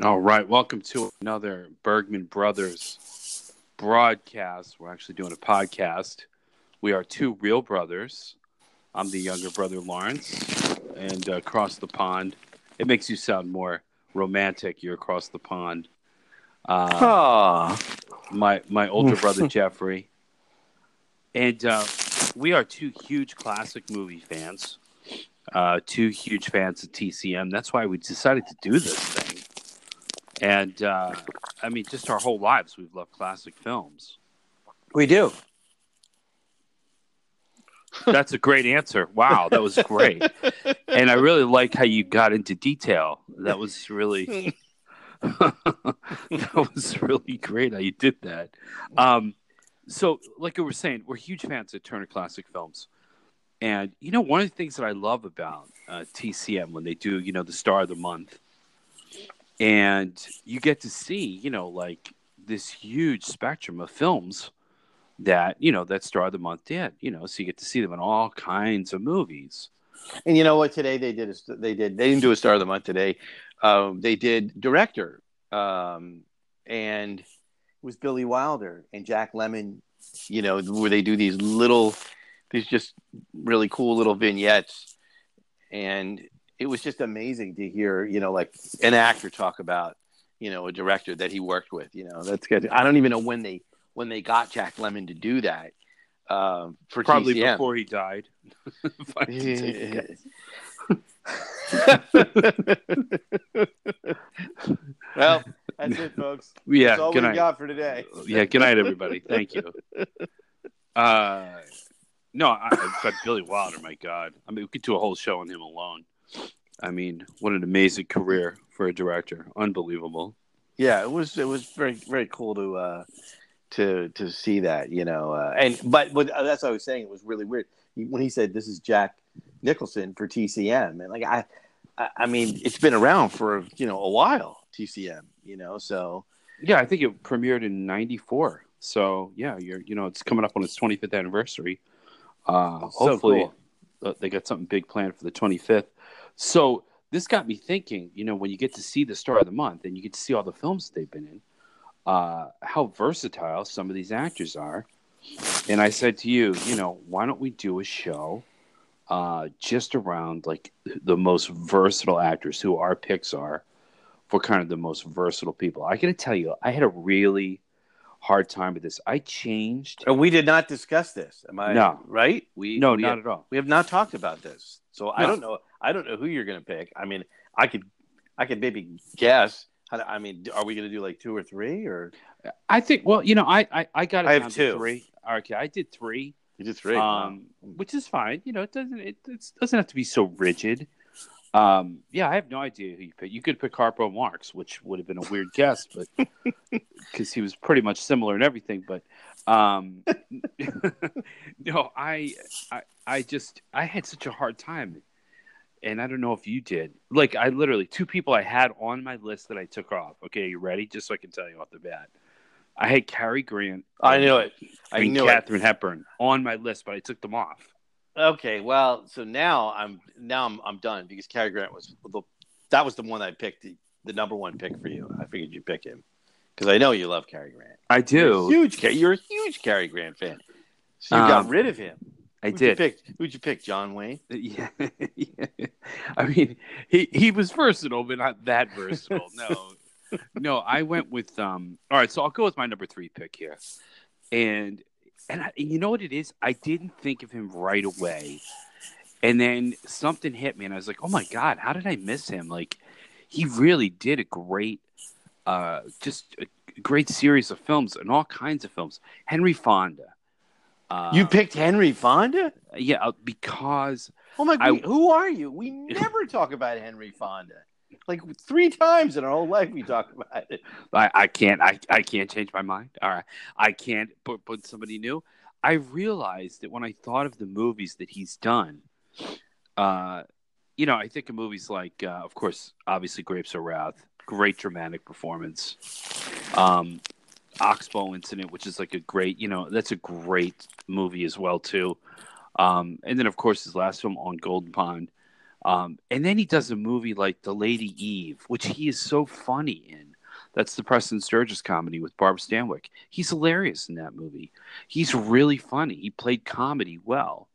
All right, welcome to another Bergman Brothers broadcast. We're actually doing a podcast. We are two real brothers. I'm the younger brother Lawrence, and uh, across the pond, it makes you sound more romantic. You're across the pond. Uh, my my older brother Jeffrey, and uh, we are two huge classic movie fans. Uh, two huge fans of TCM. That's why we decided to do this thing. And uh, I mean, just our whole lives, we've loved classic films. we do. That's a great answer. Wow, that was great. and I really like how you got into detail. That was really that was really great how you did that. Um, so, like we were saying, we're huge fans of Turner Classic Films, and you know one of the things that I love about uh, TCM when they do, you know, the Star of the Month, and you get to see, you know, like this huge spectrum of films that you know that Star of the Month did. You know, so you get to see them in all kinds of movies. And you know what? Today they did. A, they did. They didn't do a star of the month today. Um, they did director, um, and it was Billy Wilder and Jack Lemmon. You know, where they do these little, these just really cool little vignettes, and it was just amazing to hear. You know, like an actor talk about, you know, a director that he worked with. You know, that's good. I don't even know when they when they got Jack Lemmon to do that. Um, for Probably TCM. before he died. If I had to take a guess. well, that's it, folks. yeah, That's all good we night. got for today. Yeah, good night, everybody. Thank you. Uh, no, I, but Billy Wilder, my God. I mean, we could do a whole show on him alone. I mean, what an amazing career for a director. Unbelievable. Yeah, it was it was very very cool to uh, to to see that, you know. Uh, and but but that's what I was saying. It was really weird when he said this is Jack Nicholson for TCM, and like I, I, I mean, it's been around for you know a while. TCM, you know, so Yeah, I think it premiered in '94. So yeah, you're you know it's coming up on its 25th anniversary. Uh, So hopefully, cool. uh, they got something big planned for the 25th. So this got me thinking. You know, when you get to see the star of the month and you get to see all the films they've been in, uh, how versatile some of these actors are. And I said to you, you know, why don't we do a show uh, just around like the most versatile actors who our picks are for kind of the most versatile people. I got to tell you, I had a really hard time with this. I changed. and we did not discuss this. Am I No. right? We No, we not have, at all. we have not talked about this, so I don't know. I don't know who you're going to pick. I mean, I could I could maybe guess. How to- I mean, are we going to do like two or three or I think. Well, you know, I I, I got it I have two. three. Okay, I did three. you did three? um, which is fine. You know, it doesn't it, it doesn't have to be so rigid. Um, yeah, I have no idea who you pick. You could pick Harpo Marx, which would have been a weird guess, but because he was pretty much similar in everything. But um, no, I, I, I just I had such a hard time, and I don't know if you did. Like, I literally two people I had on my list that I took off. Okay, you ready? Just so I can tell you off the bat. I had Cary Grant. I knew it. I and knew it. Katharine Hepburn on my list, but I took them off. Okay, well, so now I'm now I'm I'm done because Cary Grant was the that was the one I picked the, the number one pick for you. I figured you'd pick him because I know you love Cary Grant. I You're huge. You're a huge Cary Grant fan. So you got Um, rid of him. I Who'd You did. pick, who'd you pick? John Wayne. Yeah. I mean, he he was versatile, but not that versatile. No, no. I went with um. All right, so I'll go with my number three pick here, and and, I, and you know what it is? I didn't think of him right away, and then something hit me, and I was like, oh my god, how did I miss him? Like, he really did a great, uh, just a great series of films and all kinds of films. Henry Fonda. Uh, you picked Henry Fonda. yeah, uh, because Oh my! god, who are you? We never talk about Henry Fonda. Like three times in our whole life, we talk about it. I, I can't I, I can't change my mind. All right. I can't put put somebody new. I realized that when I thought of the movies that he's done, uh, you know, I think of movies like, uh, of course, obviously Grapes of Wrath, great dramatic performance. Um, Oxbow Incident, which is like a great, you know, that's a great movie as well too. Um, and then of course his last film on Golden Pond. Um, and then he does a movie like The Lady Eve, which he is so funny in. That's the Preston Sturges comedy with Barbara Stanwyck. He's hilarious in that movie. He's really funny. He played comedy well.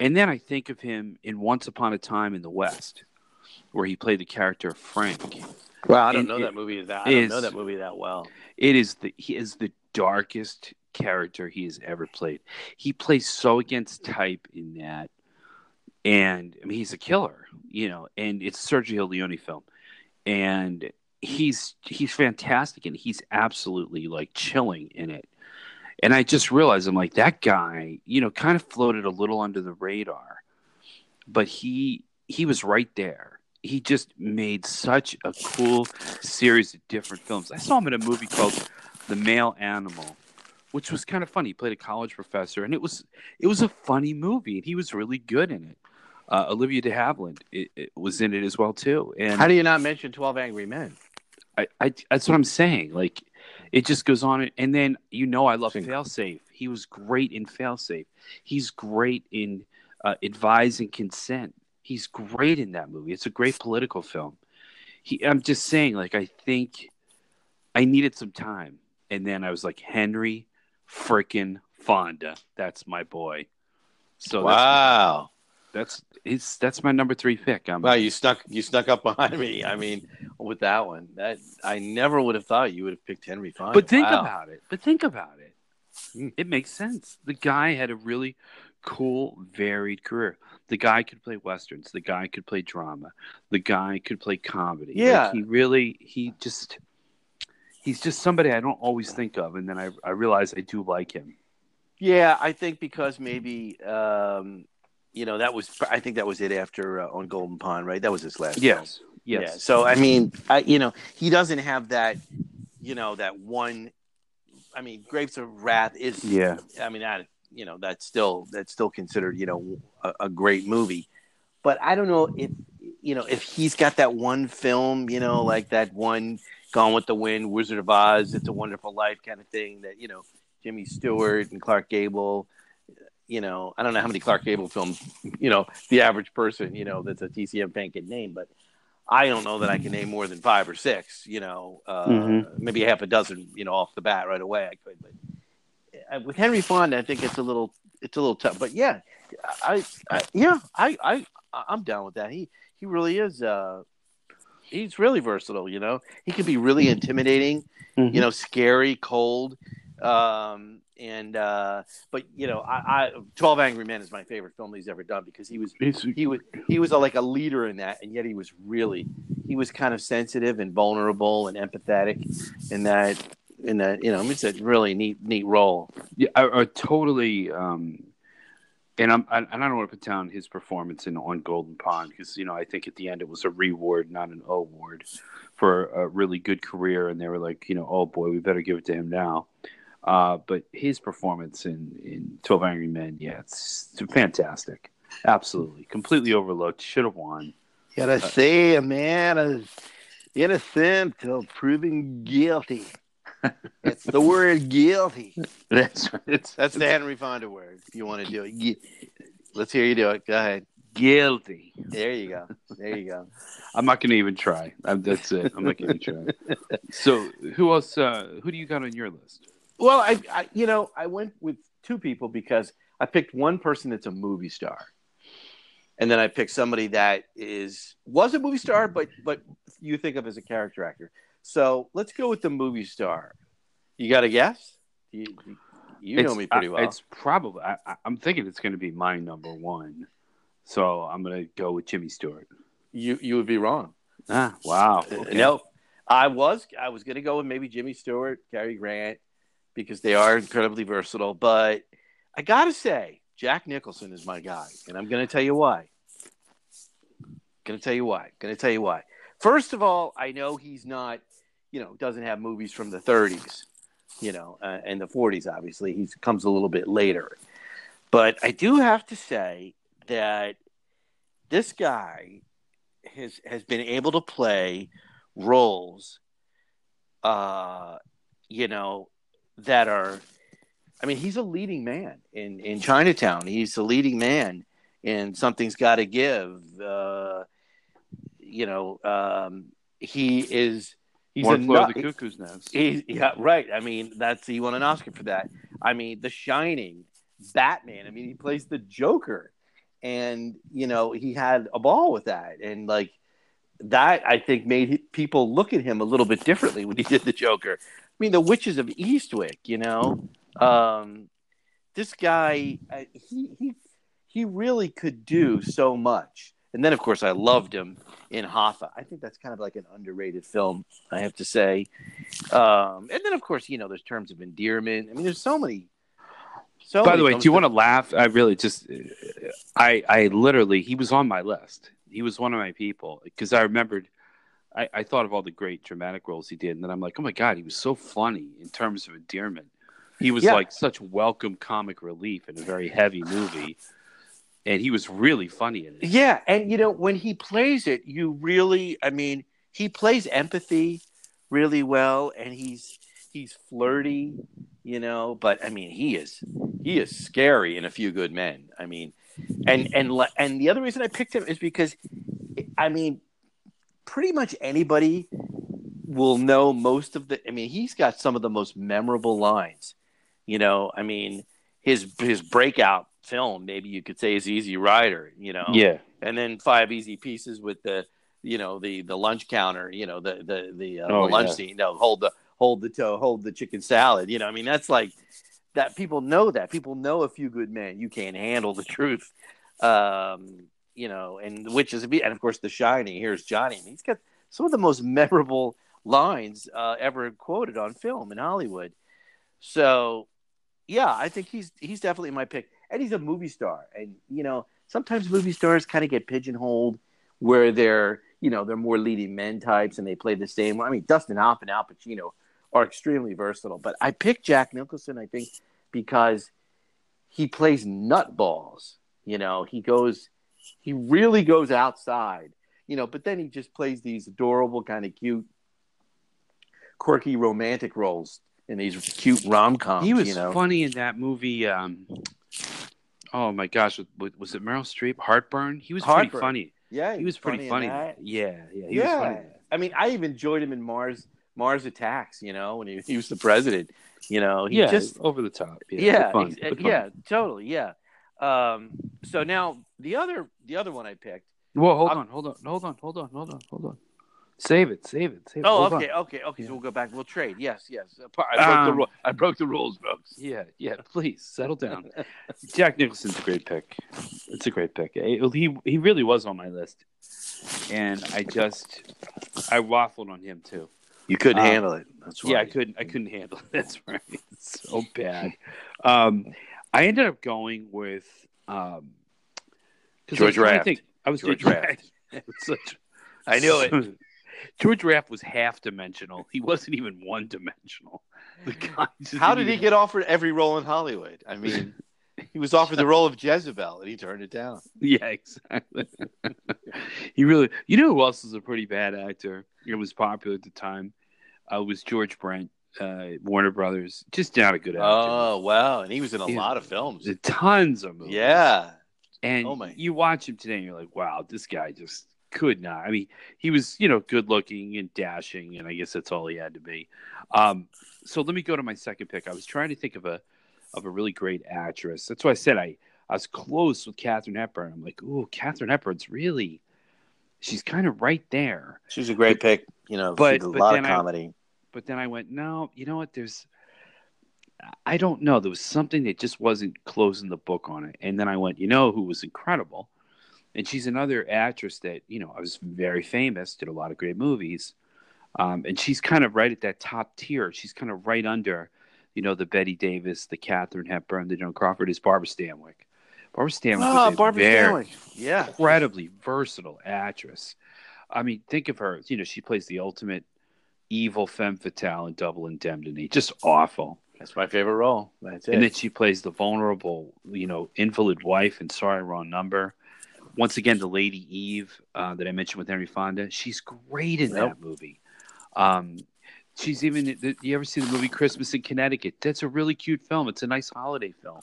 And then I think of him in Once Upon a Time in the West, where he played the character Frank. Well, I don't And know that movie that I don't know that movie that well. It is the he is the darkest character he has ever played. He plays so against type in that, and I mean he's a killer, you know. And it's Sergio Leone film, and he's he's fantastic, and he's absolutely like chilling in it. And I just realized I'm like that guy, you know, kind of floated a little under the radar, but he he was right there. He just made such a cool series of different films. I saw him in a movie called The Male Animal, which was kind of funny. He played a college professor, and it was it was a funny movie, and he was really good in it. Uh, Olivia de Havilland it, it was in it as well too, and How do you not mention Twelve Angry Men? I, I that's what I'm saying. Like it just goes on, and then you know I love Sing- Failsafe. He was great in Failsafe. He's great in uh, Advise and Consent. He's great in that movie. It's a great political film. He, I'm just saying, like I think I needed some time, and then I was like Henry frickin' Fonda. That's my boy. So wow. That's it's that's my number three pick. I'm, Wow, you snuck you snuck up behind me. I mean, with that one, that I never would have thought you would have picked Henry Fonda. But think Wow. about it. But think about it. Hmm. It makes sense. The guy had a really cool, varied career. The guy could play westerns. The guy could play drama. The guy could play comedy. Like, Yeah. he really. He just. He's just somebody I don't always think of, and then I I realize I do like him. Yeah, I think because maybe um, you know that was I think that was it after uh, on Golden Pond, right? That was his last. film. Yes. Yeah. Yes. So I mean, I you know he doesn't have that, you know that one. I mean, Grapes of Wrath is. Yeah. I mean that you know that's still that's still considered you know a, a great movie, but I don't know if you know if he's got that one film you know like that one Gone with the Wind, Wizard of Oz, It's a Wonderful Life kind of thing that you know Jimmy Stewart and Clark Gable. You know, I don't know how many Clark Gable films, you know, the average person, you know, that's a TCM fan can name, but I don't know that I can name more than five or six, you know, uh, Mhm. maybe half a dozen, you know, off the bat right away. I could, but uh, with Henry Fonda, I think it's a little, it's a little tough. But yeah, I, I yeah, I, I, I'm down with that. He, he really is. Uh, he's really versatile. You know, he can be really intimidating. Mhm. You know, scary, cold. Um, and uh, but you know, I, I Twelve Angry Men is my favorite film he's ever done because he was he was he was a, like a leader in that, and yet he was really he was kind of sensitive and vulnerable and empathetic in that in that you know it's a really neat neat role. Yeah, I, I totally. Um, and I'm, I, and I don't want to put down his performance in on Golden Pond because you know I think at the end it was a reward, not an award, for a really good career. And they were like, you know, oh boy, we better give it to him now. Uh, but his performance in in Twelve Angry Men, yeah, it's, it's fantastic. Absolutely, completely overlooked. Should have won. Gotta say, a man is innocent till proven guilty. it's the word guilty. That's it's That's the Henry Fonda word. If you want to do it, Gu- let's hear you do it. Go ahead. guilty. There you go. There you go. I'm not going to even try. I'm, that's it. I'm not going to try. So, who else? Uh, who do you got on your list? Well, I, I, you know, I went with two people because I picked one person that's a movie star, and then I picked somebody that is was a movie star, but but you think of as a character actor. So let's go with the movie star. You got a guess? You, you- you know It's- me pretty I- well. It's probably. I, I- I'm thinking it's going to be my number one. So I'm going to go with Jimmy Stewart. You you would be wrong. Ah, wow. Uh, Okay. No, I was I was going to go with maybe Jimmy Stewart, Cary Grant, because they are incredibly versatile. But I got to say, Jack Nicholson is my guy, and I'm to tell you why. To tell you why. To tell you why. First of all, I know he's not, you know, doesn't have movies from the 30s, you know, uh, and the 40s. Obviously, he comes a little bit later. But I do have to say that this guy has has been able to play roles uh you know that are i mean he's a leading man in in chinatown he's a leading man in Something's Got to Give. Uh, you know, um, he is. He's One Flew Over the Cuckoo's Nest. He's yeah, right. I mean, that's he won an Oscar for that. I mean, The Shining, Batman. I mean, he plays the Joker, and you know, he had a ball with that, and like that, I think made people look at him a little bit differently when he did the Joker. I mean, the Witches of Eastwick. You know, um, this guy, uh, he he he really could do so much. And then, of course, I loved him in Hoffa. I think that's kind of like an underrated film, I have to say. Um, and then, of course, you know, there's terms of endearment. I mean, there's so many. So By the way, do you that- want to laugh? I really just, I, I literally, he was on my list. He was one of my people because I remembered, I, I thought of all the great dramatic roles he did, and then I'm like, oh my god, he was so funny in terms of endearment. He was Yeah. like such welcome comic relief in a very heavy movie, and he was really funny in it. Yeah, and you know when he plays it, you really, I mean, he plays empathy really well, and he's he's flirty, you know. But I mean, he is he is scary in A Few Good Men. I mean, and and and the other reason I picked him is because, I mean, pretty much anybody will know most of the. I mean, he's got some of the most memorable lines. You know, I mean, his his breakout film, maybe you could say, is Easy Rider. You know, Yeah, and then five easy pieces with the you know the the lunch counter you know the the the, uh, Oh, the lunch yeah. scene no hold the hold the toe hold the chicken salad you know i mean that's like that people know that people know a few good men you can't handle the truth um you know and which is and of course the shining here's johnny he's got some of the most memorable lines uh, ever quoted on film in hollywood. So yeah i think he's he's definitely my pick and he's a movie star and you know sometimes movie stars kind of get pigeonholed where they're you know they're more leading men types and they play the same i mean dustin hoff and al pacino are extremely versatile but i picked jack nicholson i think because he plays nutballs you know he goes he really goes outside you know but then he just plays these adorable kind of cute quirky romantic roles in these cute rom-coms he was you know funny in that movie. Um, oh my gosh, was, was it Meryl Streep? Heartburn. He was Heartburn. pretty funny. yeah He was pretty funny. in in that. that. Yeah, yeah, he yeah. was funny. I mean, I even enjoyed him in Mars Mars Attacks. You know, when he, he was the president. You know, he yeah, just over the top. Yeah, yeah, ex- fun. yeah, totally, yeah. Um, so now the other the other one I picked. Well, hold I'm- on, hold on, hold on, hold on, hold on, hold on. Save it, save it, save it. Oh, hold okay, on. okay, okay. Yeah. So we'll go back. We'll trade. Yes, yes. I broke the Um, rule. I broke the rules, folks. Yeah, yeah. Please settle down. Jack Nicholson's a great pick. It's a great pick. He he really was on my list, and I just I waffled on him too. You couldn't Um, handle it. That's Yeah, I couldn't. I couldn't handle it. That's right. It's so bad. Um, I ended up going with um, 'cause I George trying to Raft. think- I was George thinking- Raft. Such- I knew it. George Raft was half dimensional. He wasn't even one dimensional. The guy just How didn't he get offered every role in Hollywood? I mean, he was offered the role of Jezebel and he turned it down. Yeah, exactly. he really. You know who else was a pretty bad actor? It was popular at the time. Uh, was George Brent, uh, Warner Brothers. Just not a good actor. Oh wow! And he was in a Yeah. lot of films. Tons of movies. Yeah. And Oh, my. you watch him today and you're like, wow, this guy just could not. I mean, he was, you know, good looking and dashing, and I guess that's all he had to be. Um, so let me go to my second pick. I was trying to think of a of a really great actress. That's why I said I, I was close with Katharine Hepburn. I'm like, ooh, Katharine Hepburn's really she's kind of right there. She's a great pick. You know, But- she did a but lot of then I- comedy. But then I went, no, you know what? There's, I don't know. There was something that just wasn't closing the book on it. And then I went, you know, who was incredible, and she's another actress that you know I was very famous, did a lot of great movies, um, and she's kind of right at that top tier. She's kind of right under, you know, the Bette Davis, the Katharine Hepburn, the Joan Crawford is Barbara Stanwyck. Barbara Stanwyck a Barbara very, Stanwyck. Yeah. incredibly versatile actress. I mean, think of her. You know, she plays the ultimate evil femme fatale in Double Indemnity. Just awful. That's my favorite role. That's it. And then she plays the vulnerable, you know, invalid wife in Sorry Wrong Number. Once again, the Lady Eve uh, that I mentioned with Henry Fonda. She's great in Yep. that movie. Um, she's even. You ever see the movie Christmas in Connecticut? That's a really cute film. It's a nice holiday film.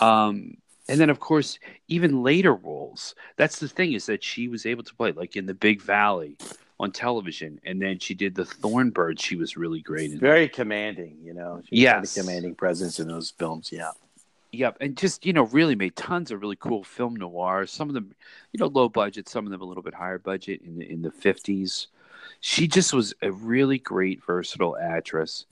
Um, And then, of course, even later roles. That's the thing is that she was able to play like in the Big Valley on television, and then she did the Thornbird. She was really great in. Very commanding, you know. She Yes. had a commanding presence in those films. Yeah. Yep, and just you know, really made tons of really cool film noirs. Some of them, you know, low budget. Some of them a little bit higher budget in the in the fifties. She just was a really great, versatile actress,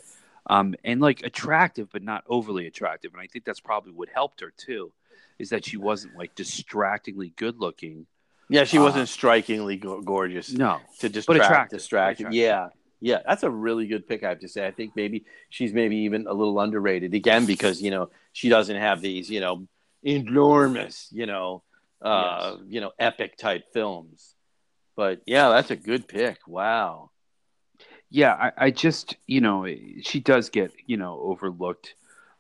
um, and like attractive, but not overly attractive. And I think that's probably what helped her too, is that she wasn't like distractingly good looking. Yeah, she Uh, wasn't strikingly go- gorgeous No, to distract, attractive, distract. attractive. Yeah, yeah, that's a really good pick. I have to say. I think maybe she's maybe even a little underrated again because you know she doesn't have these you know enormous you know uh Yes. you know epic type films. But yeah, that's a good pick. Wow. yeah, I, I just you know she does get you know overlooked.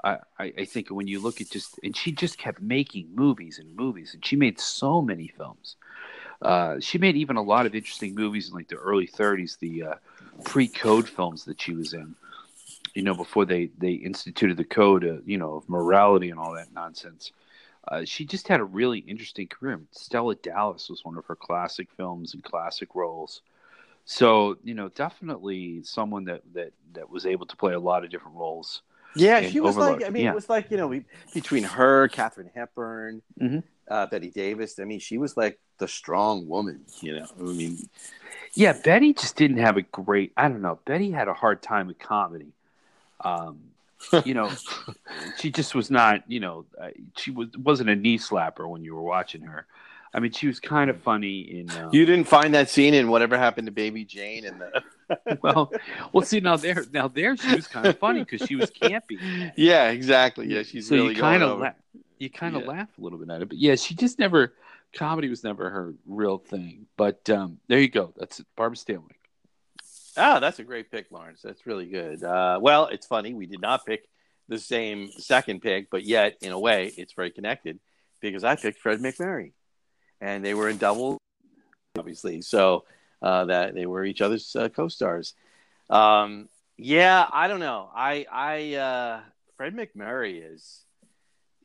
I, I I think when you look at just and she just kept making movies and movies and she made so many films. Uh, she made even a lot of interesting movies in like the early 30s, the uh, pre-code films that she was in. You know, before they they instituted the code, uh, you know, of morality and all that nonsense. Uh, she just had a really interesting career. Stella Dallas was one of her classic films and classic roles. So you know, definitely someone that that that was able to play a lot of different roles. Yeah, she was Overlord, like. I mean, yeah. it was like you know, we, between her, Katharine Hepburn, Mhm. Uh, Bette Davis. I mean, she was like the strong woman. You know, I mean, Yeah, Bette just didn't have a great. I don't know. Bette had a hard time with comedy. Um, you know, she just was not. You know, uh, she was wasn't a knee slapper when you were watching her. I mean, she was kind of funny in. Um, you didn't find that scene in whatever happened to Baby Jane and the. well, well, see now there, now there she was kind of funny because she was campy. yeah, exactly. Yeah, she's so really you kind of la- you kind of Yeah. laugh a little bit at it, but yeah, she just never comedy was never her real thing. But um, there you go. That's it. Barbara Stanwyck. Ah, that's a great pick, Lawrence. That's really good. Uh, well, it's funny we did not pick the same second pick, but yet in a way it's very connected because I picked Fred MacMurray, and they were in double, obviously. So uh, that they were each other's uh, co-stars. Um, yeah, I don't know. I I uh, Fred MacMurray is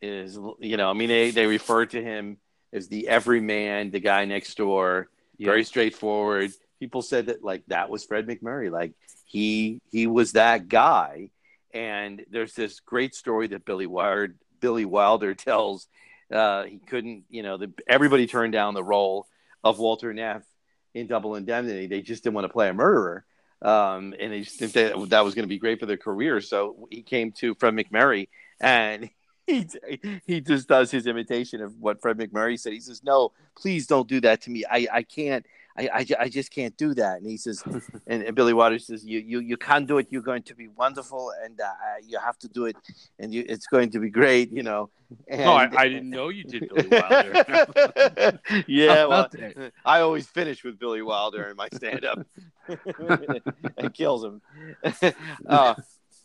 is you know I mean they they refer to him as the everyman, the guy next door very straightforward. People said that like that was Fred MacMurray, like he he was that guy. And there's this great story that Billy Wilder Billy Wilder tells. Uh, he couldn't, you know, the, everybody turned down the role of Walter Neff in Double Indemnity. They just didn't want to play a murderer, um, and they just think that that was going to be great for their career. So he came to Fred MacMurray, and he he just does his imitation of what Fred MacMurray said. He says, "No, please don't do that to me. I I can't." I, I, I just can't do that. And he says, and, and Billy Waters says, you, you, you can't do it. You're going to be wonderful. And uh, you have to do it. And you, it's going to be great, you know. And, Oh, I, I didn't know you did Billy Wilder. yeah, well, that? I always finish with Billy Wilder in my stand up and kills him. uh,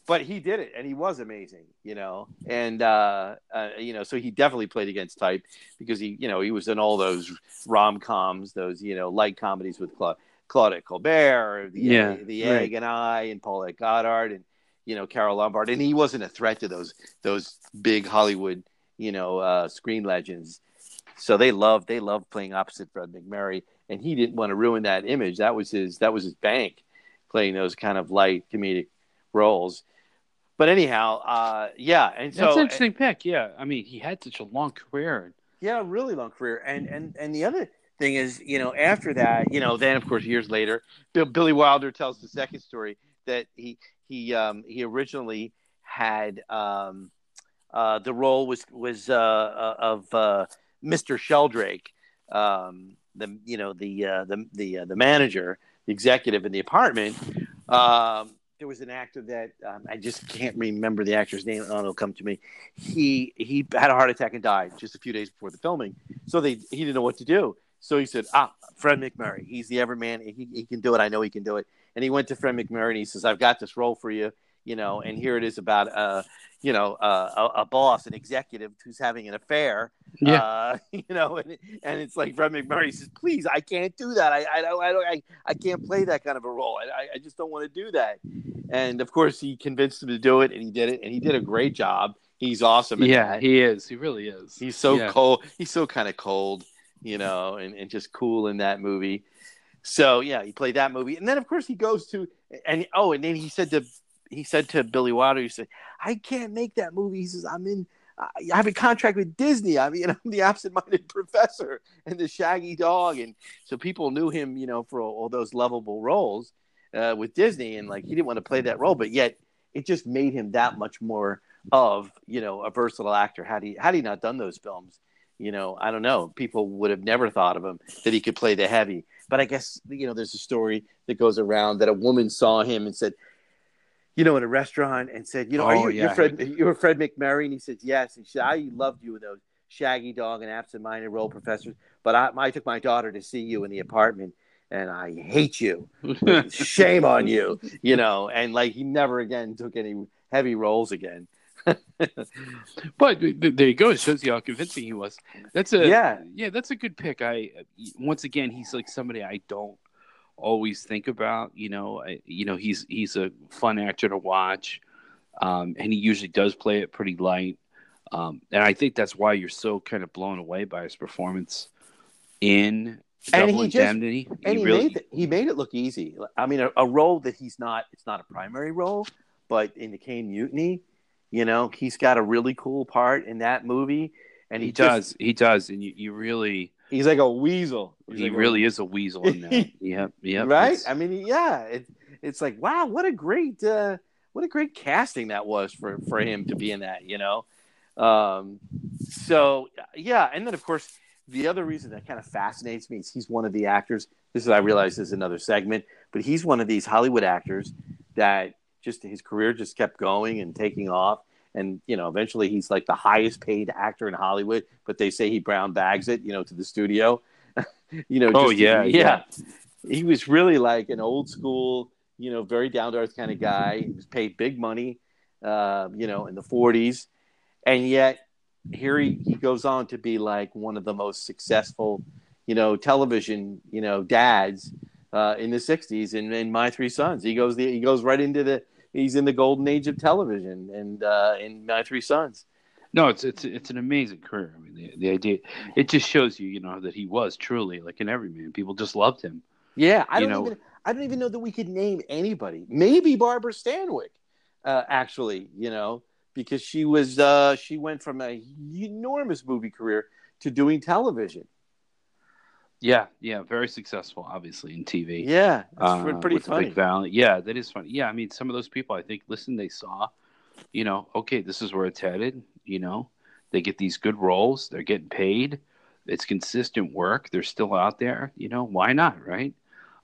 but he did it and he was amazing, you know. And, uh, uh, you know, so he definitely played against type because he, you know, he was in all those rom coms, those, you know, light comedies with Cla- Claudette Colbert, the, Yeah, the right. Egg and I, and Paulette Goddard, and, you know, Carole Lombard. And he wasn't a threat to those, those big Hollywood, you know, uh, screen legends. So they loved they loved playing opposite Fred MacMurray, and he didn't want to ruin that image. That was his that was his bank, playing those kind of light comedic roles. But anyhow, uh, yeah, and so That's an interesting pick. Yeah, I mean, he had such a long career. yeah, really long career. And and and the other thing is, you know, after that, you know, then of course years later, Bill, Billy Wilder tells the second story that he he um, he originally had um, uh, the role was was uh, uh, of uh, Mr. Sheldrake, um, the you know the uh, the the uh, the manager, the executive in the apartment. Um, there was an actor that um, I just can't remember the actor's name. Oh, it'll come to me. He he had a heart attack and died just a few days before the filming. So they he didn't know what to do. So he said, "Ah, Fred MacMurray. He's the Everman. He he can do it. I know he can do it." And he went to Fred MacMurray and he says, "I've got this role for you." You know, and here it is about a, you know, uh, a, a boss, an executive who's having an affair. Yeah. Uh, you know, and, and it's like Fred MacMurray says, "Please, I can't do that. I I don't I don't I, I can't play that kind of a role. I I- just don't want to do that." And of course, he convinced him to do it, and he did it, and he did a great job. he's awesome. Yeah, that. he is. He really is. he's so Yeah. cold. He's so kind of cold, you know, and, and just cool in that movie. So yeah, he played that movie, and then of course he goes to and oh, and then he said to he said to Billy Wilder, he said, "I can't make that movie." He says, "I'm in." I have a contract with Disney. I mean, I'm the absent-minded professor and the Shaggy Dog, and so people knew him, you know, for all, those lovable roles uh, with Disney, and like he didn't want to play that role, but yet it just made him that much more of, you know, a versatile actor. Had he had he not done those films, you know, I don't know, people would have never thought of him that he could play the heavy. But I guess you know, there's a story that goes around that a woman saw him and said, you know, in a restaurant and said, you know, are Oh, you yeah. you're Fred you're Fred MacMurray? And he said, yes. And she said, I loved you in those Shaggy Dog and Absent-Minded Role Professors, but I, I took my daughter to see you in the apartment, and I hate you. Shame on you, you know. And like he never again took any heavy roles again. But th- th- there you go. It shows you how convincing he was. That's a Yeah. yeah. That's a good pick. I once again, he's like somebody I don't always think about. You know, I, you know, he's he's a fun actor to watch, um, and he usually does play it pretty light. Um, and I think that's why you're so kind of blown away by his performance in And Double he just- Indemnity. and he really, made it, he made it look easy. I mean, a, a role that he's not. It's not a primary role, but in the Caine Mutiny, you know, he's got a really cool part in that movie, and he, he just- does. He does, and you, you really. He's like a weasel. He's He like a- really is a weasel in that. yep, yep. right? it's- I mean, yeah, it, it's like wow, what a great, uh, what a great casting that was for for him to be in that. You know, um, so yeah, and then of course the other reason that kind of fascinates me is he's one of the actors. This is I realize is another segment, but he's one of these Hollywood actors that just his career just kept going and taking off. And you know, eventually he's like the highest paid actor in Hollywood. But they say he brown bags it, you know, to the studio. you know, Oh, yeah, yeah. He was really like an old school, you know, very down to earth kind of guy. He was paid big money, uh, you know, in the '40s, and yet here he, he goes on to be like one of the most successful, you know, television, you know, dads uh, in the '60s. And in My Three Sons, he goes the, he goes right into the he's in the golden age of television, and uh, in My Three Sons. No, it's it's it's an amazing career. I mean, the, the idea it just shows you, you know, that he was truly like an everyman. People just loved him. Yeah, I You don't know- even I don't even know that we could name anybody. Maybe Barbara Stanwyck, uh, actually, you know, because she was uh, she went from a enormous movie career to doing television. Yeah, yeah, very successful, obviously in TV. Yeah, it's uh, pretty funny. Big Valley. Yeah, that is funny. Yeah, I mean, some of those people, I think, listen, they saw, you know, okay, this is where it's headed. You know, they get these good roles, they're getting paid, it's consistent work, they're still out there. You know, why not, right?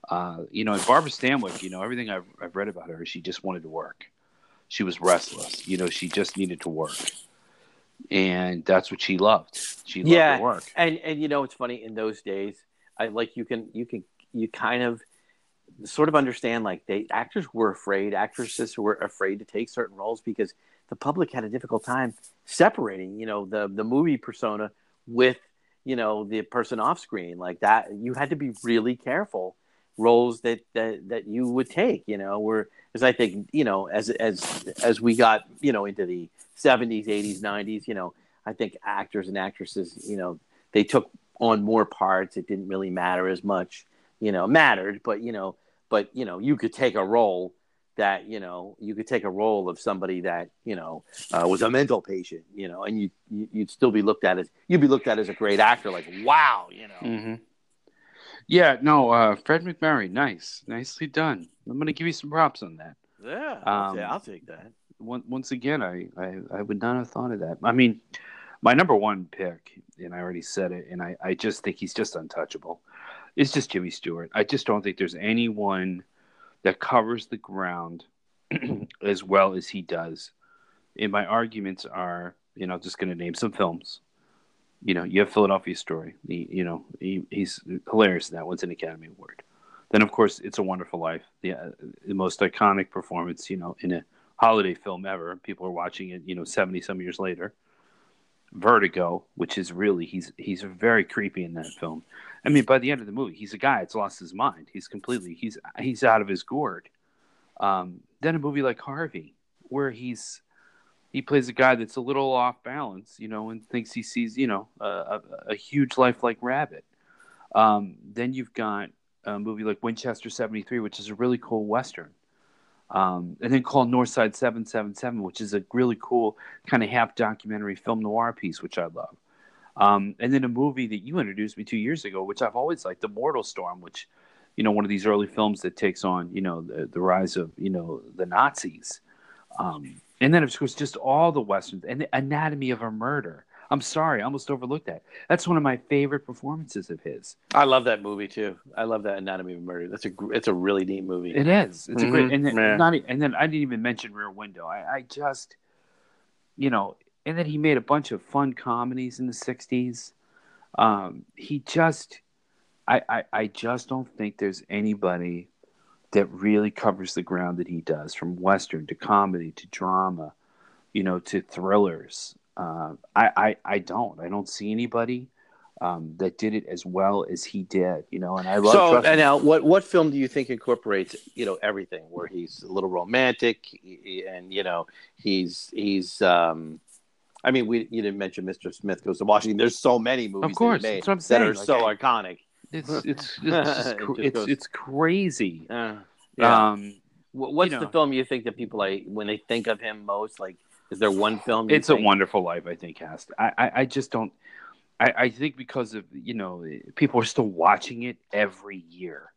Uh, you know, and Barbara Stanwyck, you know, everything I've, I've read about her, she just wanted to work. She was restless. You know, she just needed to work, and that's what she loved. She loved Yeah. to work. And and you know it's funny in those days, I like you can you can you kind of sort of understand like they actors were afraid, actresses were afraid to take certain roles because the public had a difficult time separating, you know, the the movie persona with you know the person off screen like that. You had to be really careful roles that that that you would take, you know, where because I think you know as as as we got you know into the 70s, 80s, 90s, you know, I think actors and actresses, you know, they took on more parts. It didn't really matter as much, you know, mattered, but you know, but you know, you could take a role that you know you could take a role of somebody that you know uh, was a mental patient, you know, and you, you you'd still be looked at as you'd be looked at as a great actor, like wow, you know. hmm Yeah, no, uh, Fred MacMurray, nice, nicely done. I'm going to give you some props on that. Yeah, I'll, Um, I'll take that. Once, once again, I, I, I would not have thought of that. I mean, my number one pick, and I already said it, and I, I just think he's just untouchable. It's just Jimmy Stewart. I just don't think there's anyone that covers the ground as well as he does. And my arguments are, you know, just going to name some films. You know, you have Philadelphia Story. He, you know, he, he's hilarious in that. Wins an Academy Award. Then, of course, It's a Wonderful Life, the, uh, the most iconic performance, you know, in a holiday film ever. People are watching it, you know, seventy some years later. Vertigo, which is really he's he's very creepy in that film. I mean, by the end of the movie, he's a guy that's lost his mind. He's completely he's he's out of his gourd. Um, then a movie like Harvey, where he's he plays a guy that's a little off balance, you know, and thinks he sees, you know, a, a, a huge lifelike rabbit. Um, then you've got a movie like Winchester 73, which is a really cool Western. Um, and then Call Northside 777, which is a really cool kind of half documentary film noir piece, which I love. Um, and then a movie that you introduced me two years ago, which I've always liked, The Mortal Storm, which, you know, one of these early films that takes on, you know, the, the rise of, you know, the Nazis. Um, and then, of course, just all the Westerns and the Anatomy of a Murder. I'm sorry, I almost overlooked that. That's one of my favorite performances of his. I love that movie too. I love that Anatomy of Murder. That's a it's a really neat movie. It is. It's Mhm. a great and then Yeah. not and then I didn't even mention Rear Window. I, I just you know, and then he made a bunch of fun comedies in the '60s. Um, he just, I, I, I just don't think there's anybody that really covers the ground that he does, from western to comedy to drama, you know, to thrillers. Uh, I, I, I don't. I don't see anybody um, that did it as well as he did. You know, and I love. So and now, what what film do you think incorporates you know everything? Where he's a little romantic, and you know he's he's. um I mean, we you didn't mention Mr. Smith Goes to Washington. There's so many movies Of course, that, made that's what I'm that are Like, so I- iconic. it's it's it's It it's, it's crazy. Uh, yeah. Um, What's you the film you think that people like when they think of him most? Like, is there one film? it's a wonderful life i think has to. I, I i just don't I, I think because of you know people are still watching it every year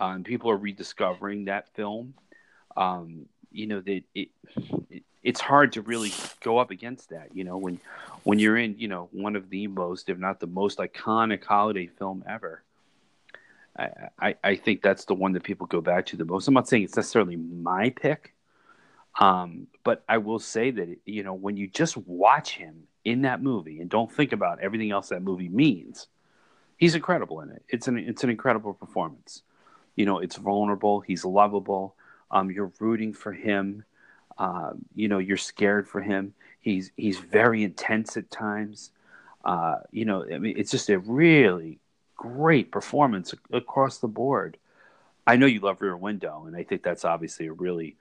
um people are rediscovering that film um you know that it, it it's hard to really go up against that you know when when you're in you know one of the most if not the most iconic holiday film ever I, I, I think that's the one that people go back to the most. I'm not saying it's necessarily my pick, um, but I will say that you know when you just watch him in that movie and don't think about everything else that movie means, he's incredible in it. It's an it's an incredible performance. You know, it's vulnerable. He's lovable. Um, you're rooting for him. Um, you know, you're scared for him. He's he's very intense at times. Uh, you know, I mean, it's just a really great performance across the board. I know you love Rear Window, and I think that's obviously a really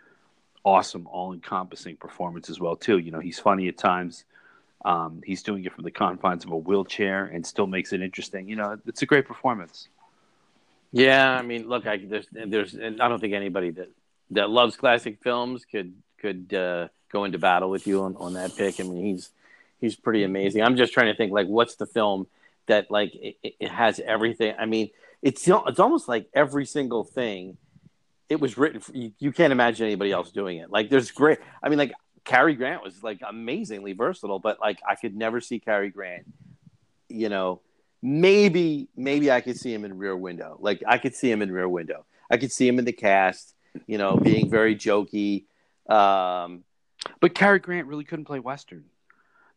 awesome, all-encompassing performance as well too. You know, he's funny at times. Um, he's doing it from the confines of a wheelchair and still makes it interesting. You know, it's a great performance. Yeah, I mean, look, I there's there's I don't think anybody that that loves classic films could could uh, go into battle with you on, on that pick. I mean, he's he's pretty amazing. I'm just trying to think like what's the film that like it, it- has everything. I mean, it's it's almost like every single thing. It was written. For, you, you can't imagine anybody else doing it. Like there's great. I mean, like Cary Grant was like amazingly versatile, but like I could never see Cary Grant. You know, maybe maybe I could see him in Rear Window. Like I could see him in Rear Window. I could see him in the cast. You know, being very jokey. Um, But Cary Grant really couldn't play Western.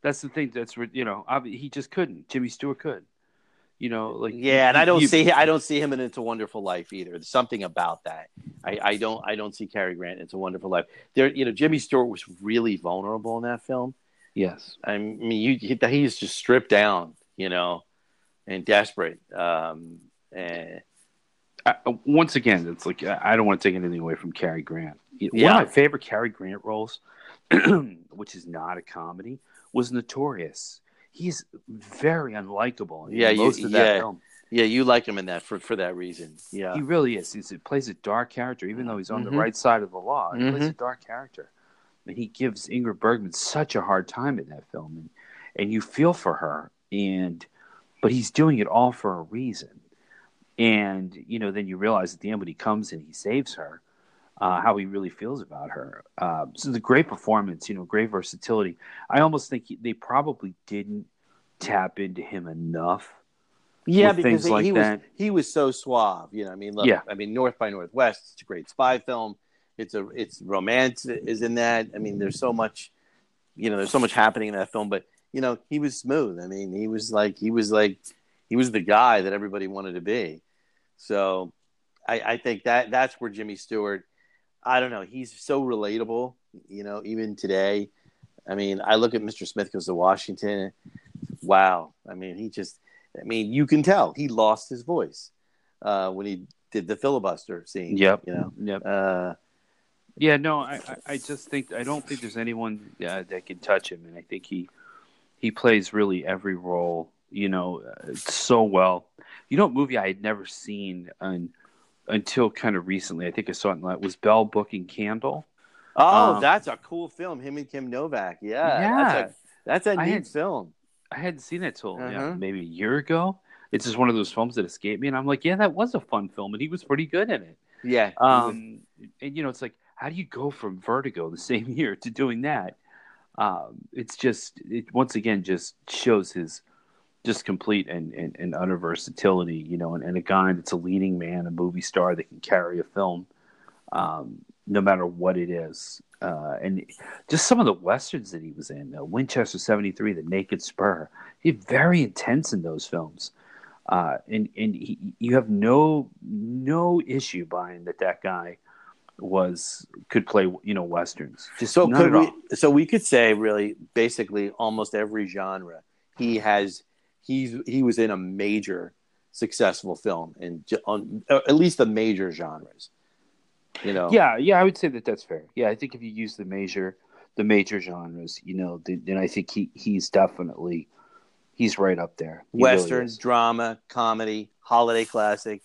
That's the thing. That's you know, he just couldn't. Jimmy Stewart could. You know, like yeah, and I don't you- see I don't see him in It's a Wonderful Life either. There's something about that. I, I don't I don't see Cary Grant in It's a Wonderful Life. There, you know, Jimmy Stewart was really vulnerable in that film. Yes. I mean, you, he, he's just stripped down, you know, and desperate. Um, and I, once again, it's like I don't want to take anything away from Cary Grant. One Yeah. of my favorite Cary Grant roles, which is not a comedy, was Notorious. He's very unlikable. in Yeah, you- of that yeah. film. yeah, you like him in that for for that reason. Yeah, He really is. He's, he plays a dark character, even though he's on Mhm. the right side of the law. He plays Mhm. a dark character, and he gives Ingrid Bergman such a hard time in that film, and and you feel for her, and but he's doing it all for a reason, and you know then you realize at the end when he comes and he saves her, uh, how he really feels about her. Uh, so the great performance, you know, great versatility. I almost think he, they probably didn't tap into him enough. yeah, because he, like he was he was so suave. You know, I mean, look, Yeah. I mean, North by Northwest. It's a great spy film. It's a it's romance is in that. I mean, there's so much, you know, there's so much happening in that film. But you know, he was smooth. I mean, he was like he was like he was the guy that everybody wanted to be. So, I, I think that that's where Jimmy Stewart. I don't know. He's so relatable. You know, even today. I mean, I look at Mr. Smith goes to Washington. Wow. I mean, he just. I mean, you can tell he lost his voice uh, when he did the filibuster scene. Yep. You know. Yep. Uh, Yeah, no, I, I, just think I don't think there's anyone uh, that can touch him, and I think he he plays really every role, you know, uh, so well. You know, what movie I had never seen un, until kind of recently. I think I saw it. In, was Bell Book and Candle. Oh, Um, that's a cool film. Him and Kim Novak. Yeah, Yeah. that's a that's a neat had- film. I hadn't seen it till Uh-huh. maybe a year ago. It's just one of those films that escaped me, and I'm like, yeah, that was a fun film, and he was pretty good in it. Yeah, Um, and you know, it's like, how do you go from Vertigo the same year to doing that? Um, it's just, it once again just shows his just complete and, and, and utter versatility, you know, and, and a guy that's a leading man, a movie star that can carry a film, um, no matter what it is. Uh, and just some of the westerns that he was in, uh, Winchester '73, The Naked Spur, he's very intense in those films uh, and and he, you have no no issue buying that that guy was could play you know westerns. Just so could we? So we could say really, basically, almost every genre he has. He's he was in a major successful film, and on uh, at least the major genres. You know. Yeah, yeah, I would say that that's fair. Yeah, I think if you use the major the major genres, you know, then, then I think he he's definitely he's right up there. He Western, is. drama, comedy, holiday classic.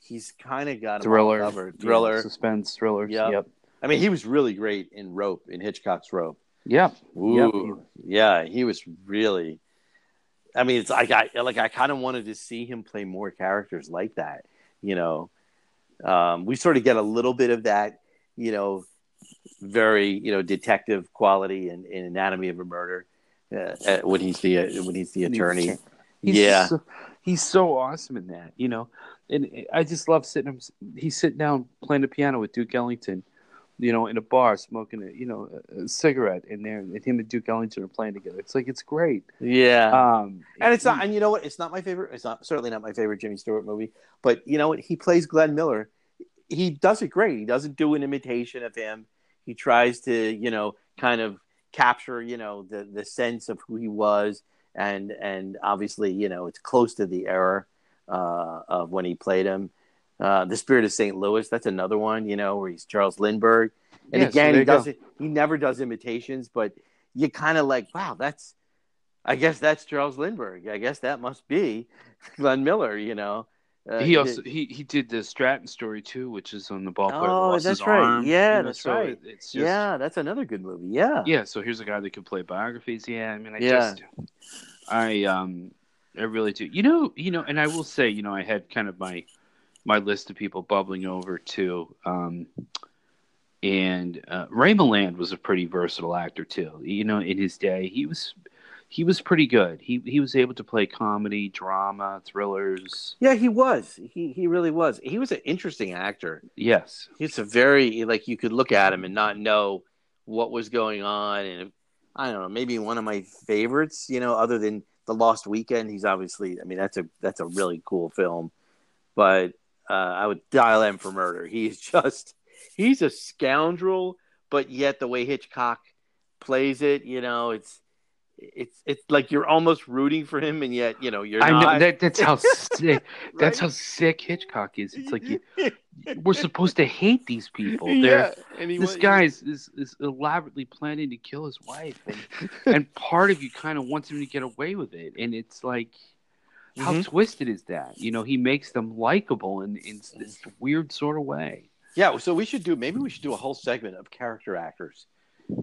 He's kind of got thriller, covered. yeah, Thriller. suspense, thrillers. Yep. Yep, I mean, he was really great in Rope, in Hitchcock's Rope. yep. Ooh, yeah, he was really. I mean, it's like I like I kind of wanted to see him play more characters like that. You know, um, we sort of get a little bit of that. You know, very you know detective quality in, in Anatomy of a Murder uh, uh, when he's the uh, when he's the attorney. He's yeah, so, he's so awesome in that, you know. And I just love sitting him. He's sitting down playing the piano with Duke Ellington, you know, in a bar smoking a you know a, a cigarette in there, and him and Duke Ellington are playing together. It's like it's great. yeah. Um, and it's not, and you know what? It's not my favorite. It's not certainly not my favorite Jimmy Stewart movie. But you know what? He plays Glenn Miller. He does it great. He doesn't do an imitation of him. He tries to, you know, kind of capture, you know, the the sense of who he was, and and obviously, you know, it's close to the era uh, of when he played him. Uh, the Spirit of St. Louis. That's another one, you know, where he's Charles Lindbergh. And Yeah, again, there he doesn't. He never does imitations, but you kind of like, wow, that's. I guess that's Charles Lindbergh. I guess that must be Glenn Miller. You know. Uh, he also he, he did the Stratton story too, which is on the ball player. that Oh, that's right. arm, Yeah, you know, that's so right. it- it's just, yeah, that's another good movie. Yeah. yeah. So here's a guy that can play biographies. Yeah, I mean, I Yeah. just, I um, I really do. You know, you know, and I will say, you know, I had kind of my my list of people bubbling over too. Um, and uh, Ray Milland was a pretty versatile actor too. You know, in his day, he was he was pretty good. He he was able to play comedy, drama, thrillers. Yeah, he was. He he really was. He was an interesting actor. Yes. He's a very like you could look at him and not know what was going on, and I don't know, maybe one of my favorites. You know, other than the Lost Weekend, he's obviously. I mean, that's a that's a really cool film, but uh, I would dial M for Murder. He's just he's a scoundrel, but yet the way Hitchcock plays it, you know, it's. It's it's like you're almost rooting for him, and yet you know you're I not. know that, that's how sick that's how sick Hitchcock is. It's like you, we're supposed to hate these people. They're, and he this guy is, is, is elaborately planning to kill his wife, and, and part of you kind of wants him to get away with it. And it's like, how Mhm. twisted is that? You know, he makes them likable in, in this weird sort of way. Yeah, so we should do maybe we should do a whole segment of character actors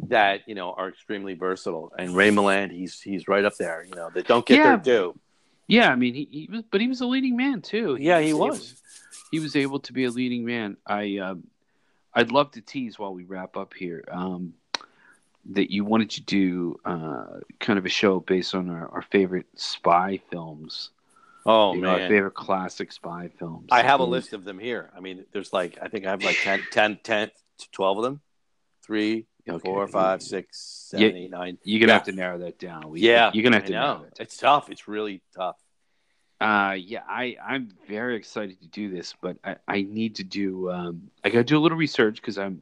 that you know are extremely versatile. And Ray Milland, he's he's right up there. You know that don't get Yeah. their due. Yeah, I mean, he, he was, but he was a leading man too. Yeah, he able- was. he was able to be a leading man. I, um, I'd love to tease while we wrap up here um, that you wanted to do uh, kind of a show based on our, our favorite spy films. Oh you know, man, favorite classic spy films. I have a list of them here. I mean, there's like I think I have like 10, 10, 10 12 of them. Three, Okay. four, five, six, seven, Yeah. eight, nine. You're gonna Yeah. have to narrow that down. We, Yeah, you're gonna have I to know. narrow it. It's tough. It's really tough. Uh, yeah, I I'm very excited to do this, but I, I need to do um I got to do a little research because I'm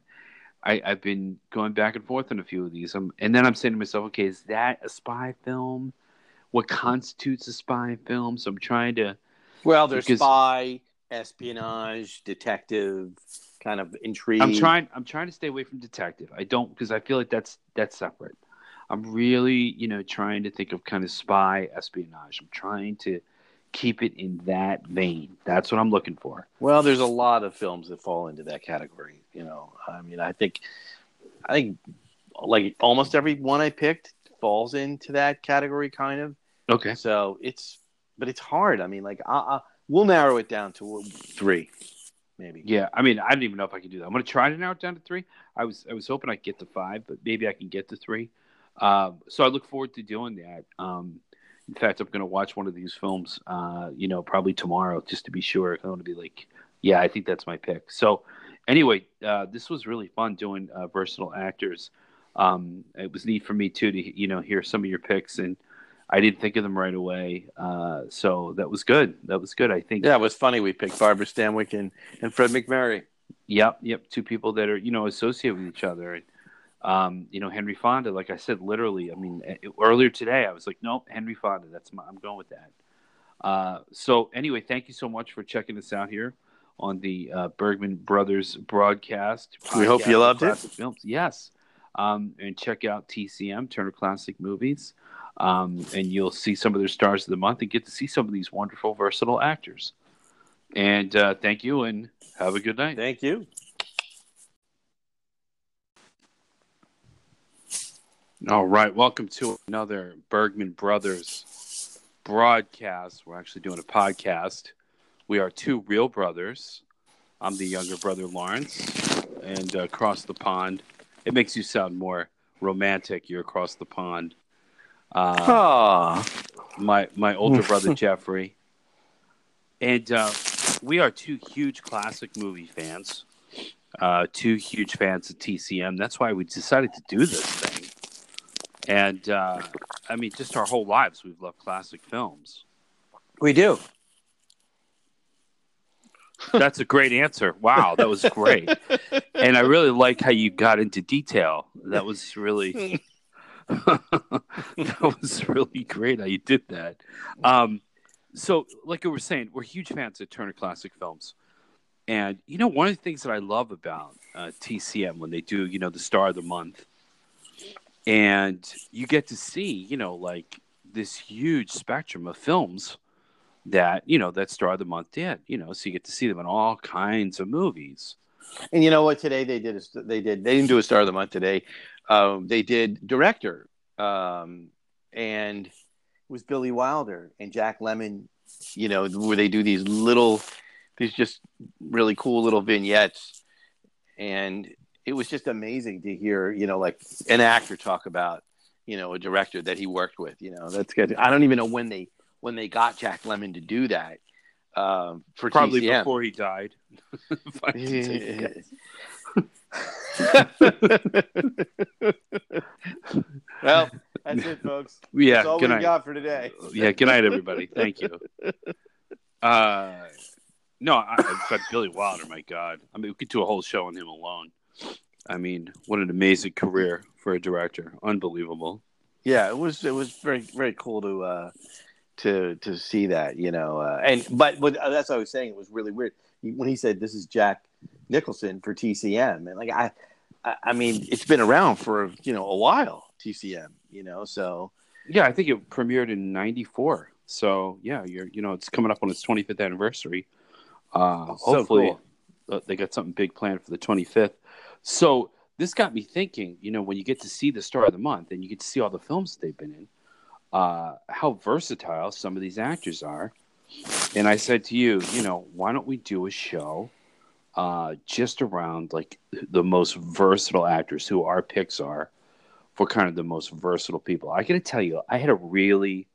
I I've been going back and forth on a few of these. Um, and then I'm saying to myself, okay, is that a spy film? What constitutes a spy film? So I'm trying to Well, there's Because- spy, espionage, detective. kind of intrigue. I'm trying. I'm trying to stay away from detective. I don't because I feel like that's that's separate. I'm really, you know, trying to think of kind of spy espionage. I'm trying to keep it in that vein. That's what I'm looking for. Well, there's a lot of films that fall into that category. You know, I mean, I think, I think, like almost every one I picked falls into that category, kind of. Okay. So it's, but it's hard. I mean, like, I, I, we'll narrow it down to three, maybe. Yeah, I mean, I don't even know if I can do that. I'm going to try to narrow it down to three. I was, I was hoping I'd get to five, but maybe I can get to three. Um, so I look forward to doing that. Um, in fact, I'm going to watch one of these films, uh, you know, probably tomorrow just to be sure. I want to be like, yeah, I think that's my pick. So, anyway, uh, this was really fun doing uh, versatile actors. Um, it was neat for me too to you know hear some of your picks, and I didn't think of them right away. Uh, so that was good. That was good. I think. Yeah, it was funny. We picked Barbara Stanwyck and, and Fred MacMurray. Yep, yep. Two people that are you know associated with each other. And, um, you know, Henry Fonda, like I said, literally, I mean, earlier today, I was like, nope, Henry Fonda, that's my, I'm going with that. Uh, so anyway, thank you so much for checking us out here on the uh, Bergman Brothers broadcast. We hope you loved it. Films. Yes. Um, and check out TCM, Turner Classic Movies. Um, and you'll see some of their stars of the month and get to see some of these wonderful, versatile actors. And uh, thank you and have a good night. Thank you. All right, welcome to another Bergman Brothers broadcast. We're actually doing a podcast. We are two real brothers. I'm the younger brother, Lawrence, and uh, across the pond. It makes you sound more romantic. You're across the pond. Uh, my my older brother Jeffrey, and uh, we are two huge classic movie fans. Uh, two huge fans of TCM. That's why we decided to do this thing and uh, I mean, just our whole lives, we've loved classic films. We do. That's a great answer. Wow, that was great. and I really like how you got into detail. That was really that was really great how you did that. Um, so, like we were saying, we're huge fans of Turner Classic Films. And you know, one of the things that I love about uh, TCM when they do, you know, the Star of the Month, and you get to see you know like this huge spectrum of films that you know that star of the month did you know so you get to see them in all kinds of movies and you know what today they did is they did they didn't do a star of the month today um, they did director um, and it was billy wilder and jack lemmon you know where they do these little these just really cool little vignettes and it was just amazing to hear, you know, like an actor talk about, you know, a director that he worked with. You know, that's good. I don't even know when they when they got Jack Lemmon to do that. Um, for probably TCM. before he died. well, that's it, folks. Yeah, that's all we night. got for today. yeah, good night, everybody. Thank you. Uh, no, I, but Billy Wilder, my God. I mean, we could do a whole show on him alone. I mean, what an amazing career for a director! Unbelievable. Yeah, it was. It was very very cool to uh, to to see that. You know, uh, and but but that's what I was saying. It was really weird when he said this is Jack Nicholson for TCM, and like I, I, I mean, it's been around for you know a while. TCM, you know, so yeah, I think it premiered in '94. So yeah, you're you know it's coming up on its 25th anniversary. Uh, so hopefully, cool. they got something big planned for the 25th. So this got me thinking, you know, when you get to see the star of the month and you get to see all the films they've been in, uh, how versatile some of these actors are. And I said to you, you know, why don't we do a show uh, just around like the most versatile actors who our picks are for kind of the most versatile people. I got to tell you, I had a really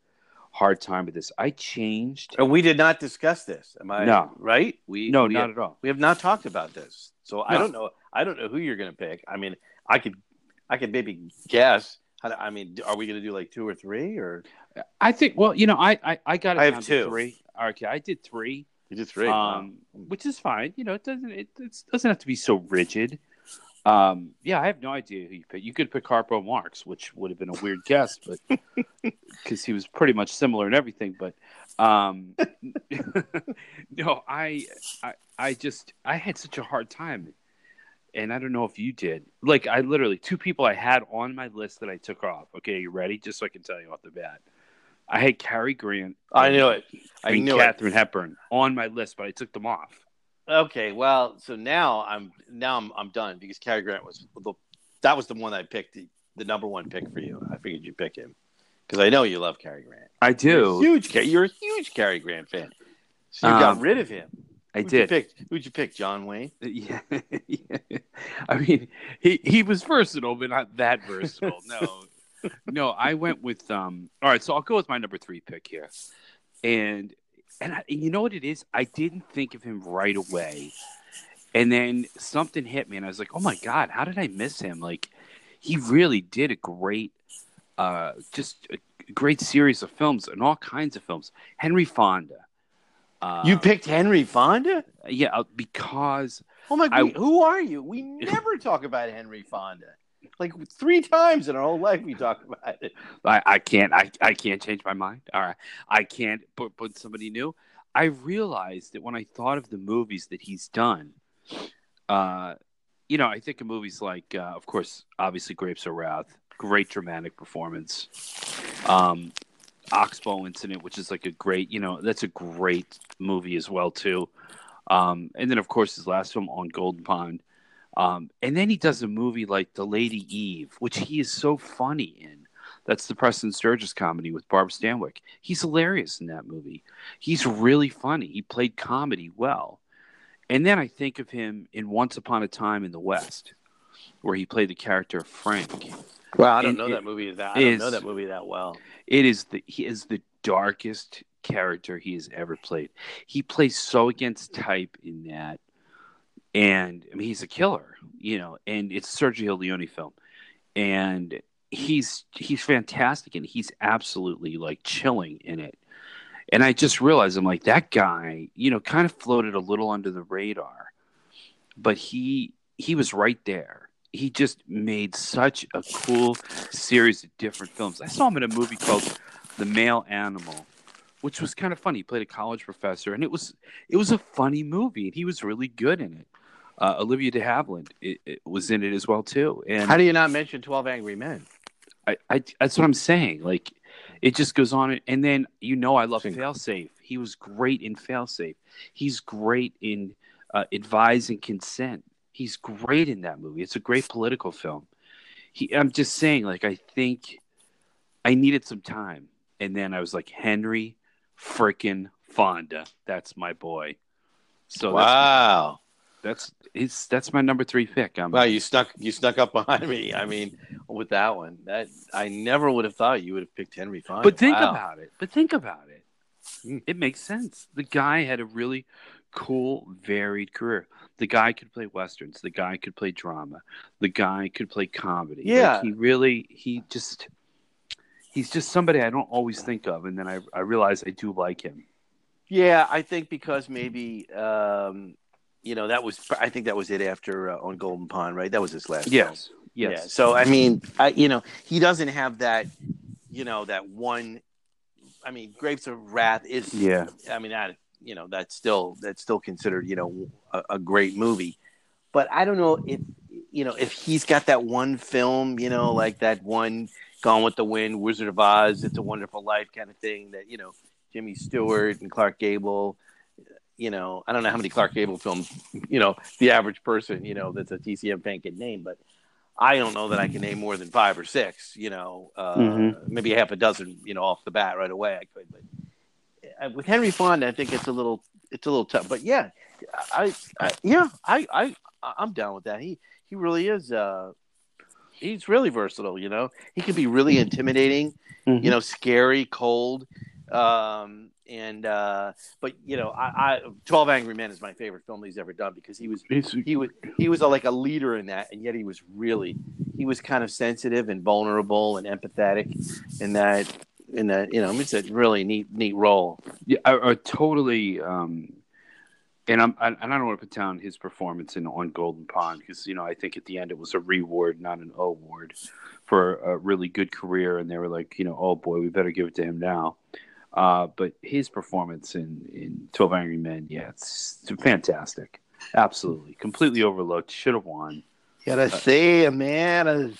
hard time with this. I changed. And we did not discuss this. Am I No. right? We No, we not have, at all. We have not talked about this, so I don't know. I don't know who you're going to pick. I mean, I could, I could maybe guess. How to, I mean, are we going to do like two or three, or I think. Well, you know, I I, I got. It I have two. Three. Okay, I did three. you did three? um, which is fine. You know, it doesn't it, it doesn't have to be so rigid. Um, yeah, I have no idea who you pick. You could pick Harpo Marx, which would have been a weird guess, but because he was pretty much similar in everything. But um, no, I, I I just I had such a hard time, and I don't know if you did. Like I literally two people I had on my list that I took off. Okay, you ready? Just so I can tell you off the bat. I had Cary Grant. I knew it. I knew Katharine Hepburn on my list, but I took them off. Okay, well, so now I'm now I'm I'm done because Cary Grant was the that was the one I picked the, the number one pick for you. I figured you'd pick him because I know you love Cary Grant. I You're do. huge. You're a huge Cary Grant fan. So you got Um, rid of him. I Who'd You did. pick, who'd you pick? John Wayne. Yeah. I mean, he he was versatile, but not that versatile. No, no. I went with um. All right, so I'll go with my number three pick here, and and I, you know what it is? I didn't think of him right away, and then something hit me, and I was like, oh my god, how did I miss him? Like, he really did a great, uh, just a great series of films and all kinds of films. Henry Fonda. Uh, you picked Henry Fonda. yeah, uh, because Oh my I- god, who are you? We never talk about Henry Fonda. Like three times in our whole life, we talk about it. I, I can't I, I can't change my mind. All right. I can't put put somebody new. I realized that when I thought of the movies that he's done, uh, you know, I think of movies like, uh, of course, obviously Grapes of Wrath, great dramatic performance. Um, Oxbow Incident, which is like a great, you know, that's a great movie as well too. Um, and then of course his last film on Golden Pond. Um, and then he does a movie like The Lady Eve, which he is so funny in. That's the Preston Sturges comedy with Barb Stanwyck. He's hilarious in that movie. He's really funny. He played comedy well. And then I think of him in Once Upon a Time in the West, where he played the character Frank. Well, I don't And know that movie that. I don't know that movie that well. It is the he is the darkest character he has ever played. He plays so against type in that, and I mean he's a killer, you know. And it's Sergio Leone film, and he's he's fantastic, and he's absolutely like chilling in it. And I just realized I'm like that guy, you know, kind of floated a little under the radar, but he he was right there. He just made such a cool series of different films. I saw him in a movie called The Male Animal, which was kind of funny. He played a college professor, and it was it was a funny movie, and he was really good in it. Uh, Olivia de Havilland it, it was in it as well too, and How do you not mention Twelve Angry Men? I, I that's what I'm saying. Like it just goes on, and then you know I love Failsafe. He was great in Failsafe. He's great in uh, Advise and Consent. He's great in that movie. It's a great political film. He, I'm just saying, like I think I needed some time, and then I was like Henry frickin' Fonda. That's my boy. So wow, that's that's it's that's my number three pick. I'm, wow, you snuck you snuck up behind me. I mean, with that one, that I never would have thought you would have picked Henry Fonda. But think Wow. about it. But think about it. Mm. It makes sense. The guy had a really cool, varied career. The guy could play westerns. The guy could play drama. The guy could play comedy. Like, Yeah. he really. He just. He's just somebody I don't always think of, and then I I realize I do like him. Yeah, I think because maybe um, you know that was I think that was it after uh, on Golden Pond, right? That was his last. film. Yes. Yeah. Yes. So I mean, I, you know, he doesn't have that, you know, that one. I mean, Grapes of Wrath is. Yeah. I mean that you know that's still that's still considered you know a, a great movie, but I don't know if you know if he's got that one film you know like that one Gone with the Wind, Wizard of Oz, It's a Wonderful Life kind of thing that you know Jimmy Stewart and Clark Gable. You know, I don't know how many Clark Gable films you know the average person you know that's a TCM fan can name, but I don't know that I can name more than five or six. You know, uh, Mhm. maybe half a dozen. You know, off the bat right away I uh, with Henry Fonda, I think it's a little it's a little tough. But yeah, I, I yeah I I I'm down with that. He he really is. Uh, he's really versatile. You know, he can be really intimidating. Mhm. You know, scary, cold. Um, and uh, but you know, I, I Twelve Angry Men is my favorite film he's ever done because he was he was he was a, like a leader in that, and yet he was really he was kind of sensitive and vulnerable and empathetic in that in that you know it's a really neat neat role. Yeah, I, I totally. Um, and I'm, I, and I don't want to put down his performance in on Golden Pond because you know I think at the end it was a reward, not an award, for a really good career. And they were like, you know, oh boy, we better give it to him now. Uh, but his performance in, in 12 Angry Men, yeah, it's fantastic. Absolutely. Completely overlooked. Should have won. You gotta say a man is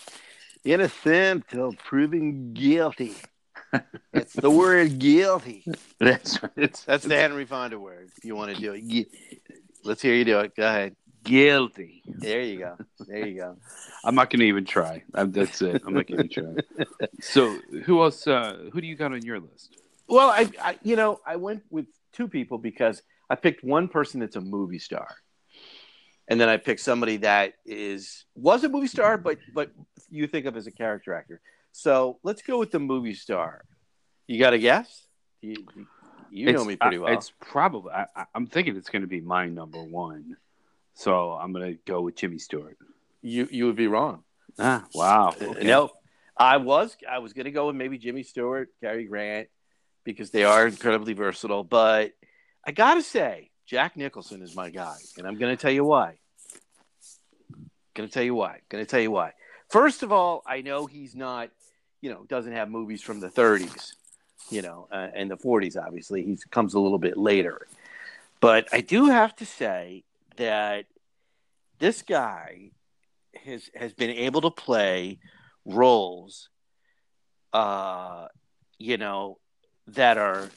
innocent till proven guilty. It's the word guilty. That's That's that's the Henry Fonda word. If you want to do it, Gu- let's hear you do it. Go ahead. guilty. There you go. There you go. I'm not going to even try. I'm, that's it. I'm not going to try. So, who else? Uh, who do you got on your list? Well, I, I, you know, I went with two people because I picked one person that's a movie star, and then I picked somebody that is was a movie star, but but you think of as a character actor. So let's go with the movie star. You got a guess? You, you know It's- me pretty I- well. It's probably. I, I- I'm thinking it's going to be my number one. So I'm going to go with Jimmy Stewart. You you would be wrong. Ah, wow. Uh, Okay. No, I was I was going to go with maybe Jimmy Stewart, Cary Grant, because they are incredibly versatile. But I got to say, Jack Nicholson is my guy, and I'm going to tell you why. Going to tell you why. Going to tell you why. First of all, I know he's not, you know, doesn't have movies from the 30s, you know, uh, and the 40s. Obviously, he comes a little bit later. But I do have to say that this guy has has been able to play roles uh you know that are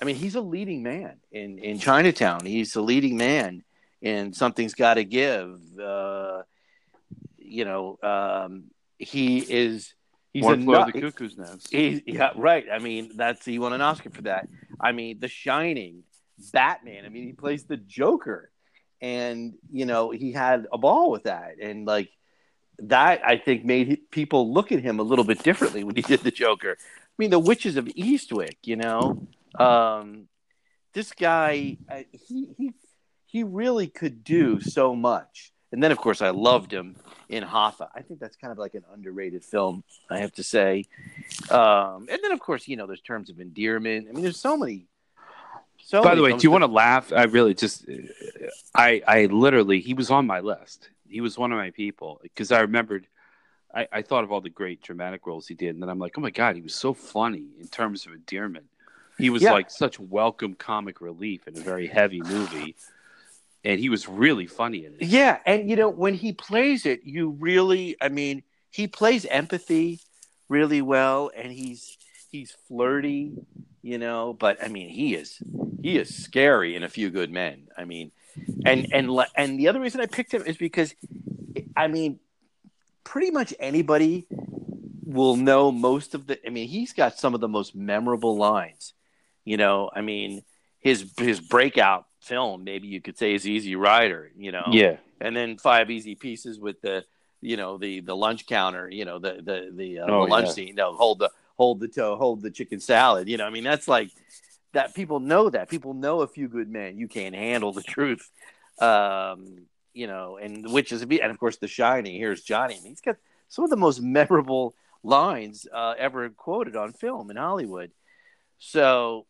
i mean he's a leading man in in chinatown he's a leading man in something's got to give uh you know um he is he's One Flew the Cuckoo's Nest. He's, yeah, right. I mean, that's he won an Oscar for that. I mean, The Shining, Batman. I mean, he plays the Joker, and you know, he had a ball with that, and like that, I think made people look at him a little bit differently when he did the Joker. I mean, the Witches of Eastwick. You know, um, this guy, he he he really could do so much. And then, of course, I loved him in Hoffa. I think that's kind of like an underrated film, I have to say. Um, and then, of course, you know, there's terms of endearment. I mean, there's so many. So By the way, do you want to laugh? I really just, I, I literally, he was on my list. He was one of my people because I remembered, I, I thought of all the great dramatic roles he did, and then I'm like, oh my god, he was so funny in terms of endearment. He was Yeah. like such welcome comic relief in a very heavy movie, and he was really funny in it. Yeah, and you know when he plays it, you really, I mean, he plays empathy really well, and he's he's flirty, you know. But I mean, he is he is scary in A Few Good Men. I mean, and and and the other reason I picked him is because, I mean, pretty much anybody will know most of the. I mean, he's got some of the most memorable lines. You know, I mean, his his breakout film, maybe you could say, is Easy Rider. You know, Yeah, and then five easy pieces with the you know the the lunch counter you know the the the, uh, Oh, the lunch yeah. scene no hold the hold the toe hold the chicken salad you know? I mean that's like that people know that. People know a few good men you can't handle the truth. Um you know and which is and of course the shining here's johnny. I mean, he's got some of the most memorable lines uh, ever quoted on film in hollywood. So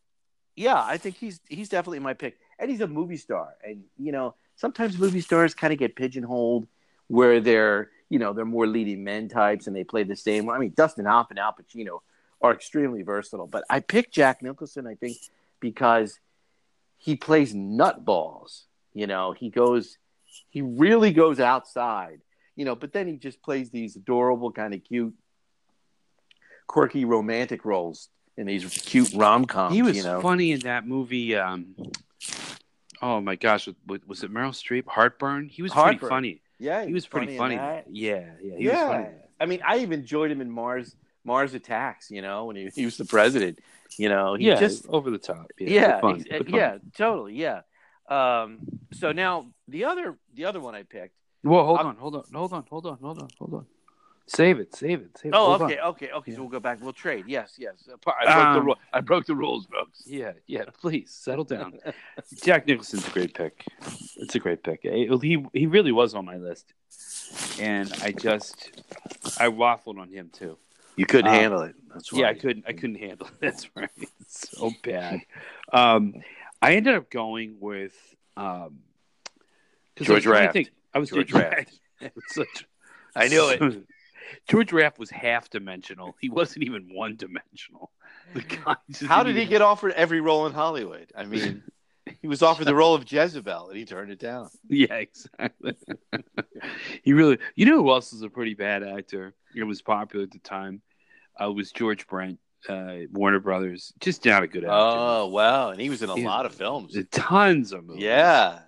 yeah i think he's he's definitely my pick and he's a movie star. And you know sometimes movie stars kind of get pigeonholed where they're you know they're more leading men types and they play the same i mean dustin hoff and al pacino are extremely versatile. But i picked jack nicholson i think because he plays nutballs you know? He goes he really goes outside you know? But then he just plays these adorable kind of cute quirky romantic roles in these cute rom-coms he was you know? funny in that movie. Um, oh my gosh, was, was it Meryl Streep? Heartburn. He was pretty funny. yeah He was pretty in funny. Yeah, yeah, he yeah, was funny. I mean, I even enjoyed him in Mars Mars Attacks. You know, when he, he was the president. You know, he yeah, just over the top. Yeah, yeah, yeah, totally, yeah. Um, so now the other the other one I picked. Well, hold I'll- on, hold on, hold on, hold on, hold on, hold on. Save it, save it, save it. Oh, hold okay, on. okay, okay. Yeah. So we'll go back. We'll trade. Yes, yes. I broke the Um, rule. I broke the rules, folks. Yeah, yeah. Please settle down. Jack Nicholson's a great pick. It's a great pick. He he really was on my list, and I just I waffled on him too. You couldn't Um, handle it. That's Yeah, I couldn't. I couldn't handle it. That's right. It's so bad. Um, I ended up going with um, 'cause George I was Raft. think- I was George George Raft. Raft. It was such- I knew it. George Raft was half dimensional. He wasn't even one dimensional. How did he get offered every role in Hollywood? I mean, he was offered the role of Jezebel and he turned it down. Yeah, exactly. he really, you know who else was a pretty bad actor? It was popular at the time. Uh, was George Brent, uh, Warner Brothers. Just not a good actor. Oh wow, and he was in a Yeah. lot of films. Tons of movies. Yeah,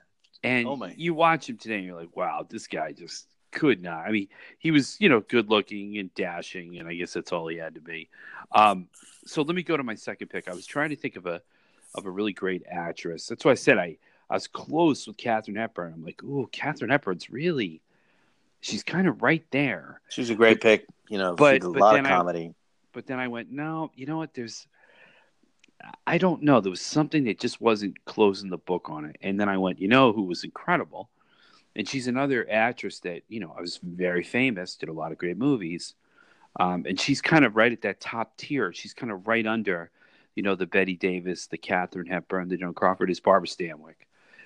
And Oh, my. you watch him today and you're like, wow, this guy just could not. I mean, he was, you know, good looking and dashing, and I guess that's all he had to be. Um, so let me go to my second pick. I was trying to think of a of a really great actress. That's why I said I, I was close with Katharine Hepburn. I'm like, ooh, Katharine Hepburn's really she's kind of right there. she's a great pick. You know, But- she did a but lot of then I- comedy. But then I went, no, you know what? There's I don't know. There was something that just wasn't closing the book on it. And then I went, you know who was incredible? And she's another actress that, you know, I was very famous, did a lot of great movies. Um, and she's kind of right at that top tier. She's kind of right under, you know, the Bette Davis, the Katharine Hepburn, the Joan Crawford is Barbara Stanwyck.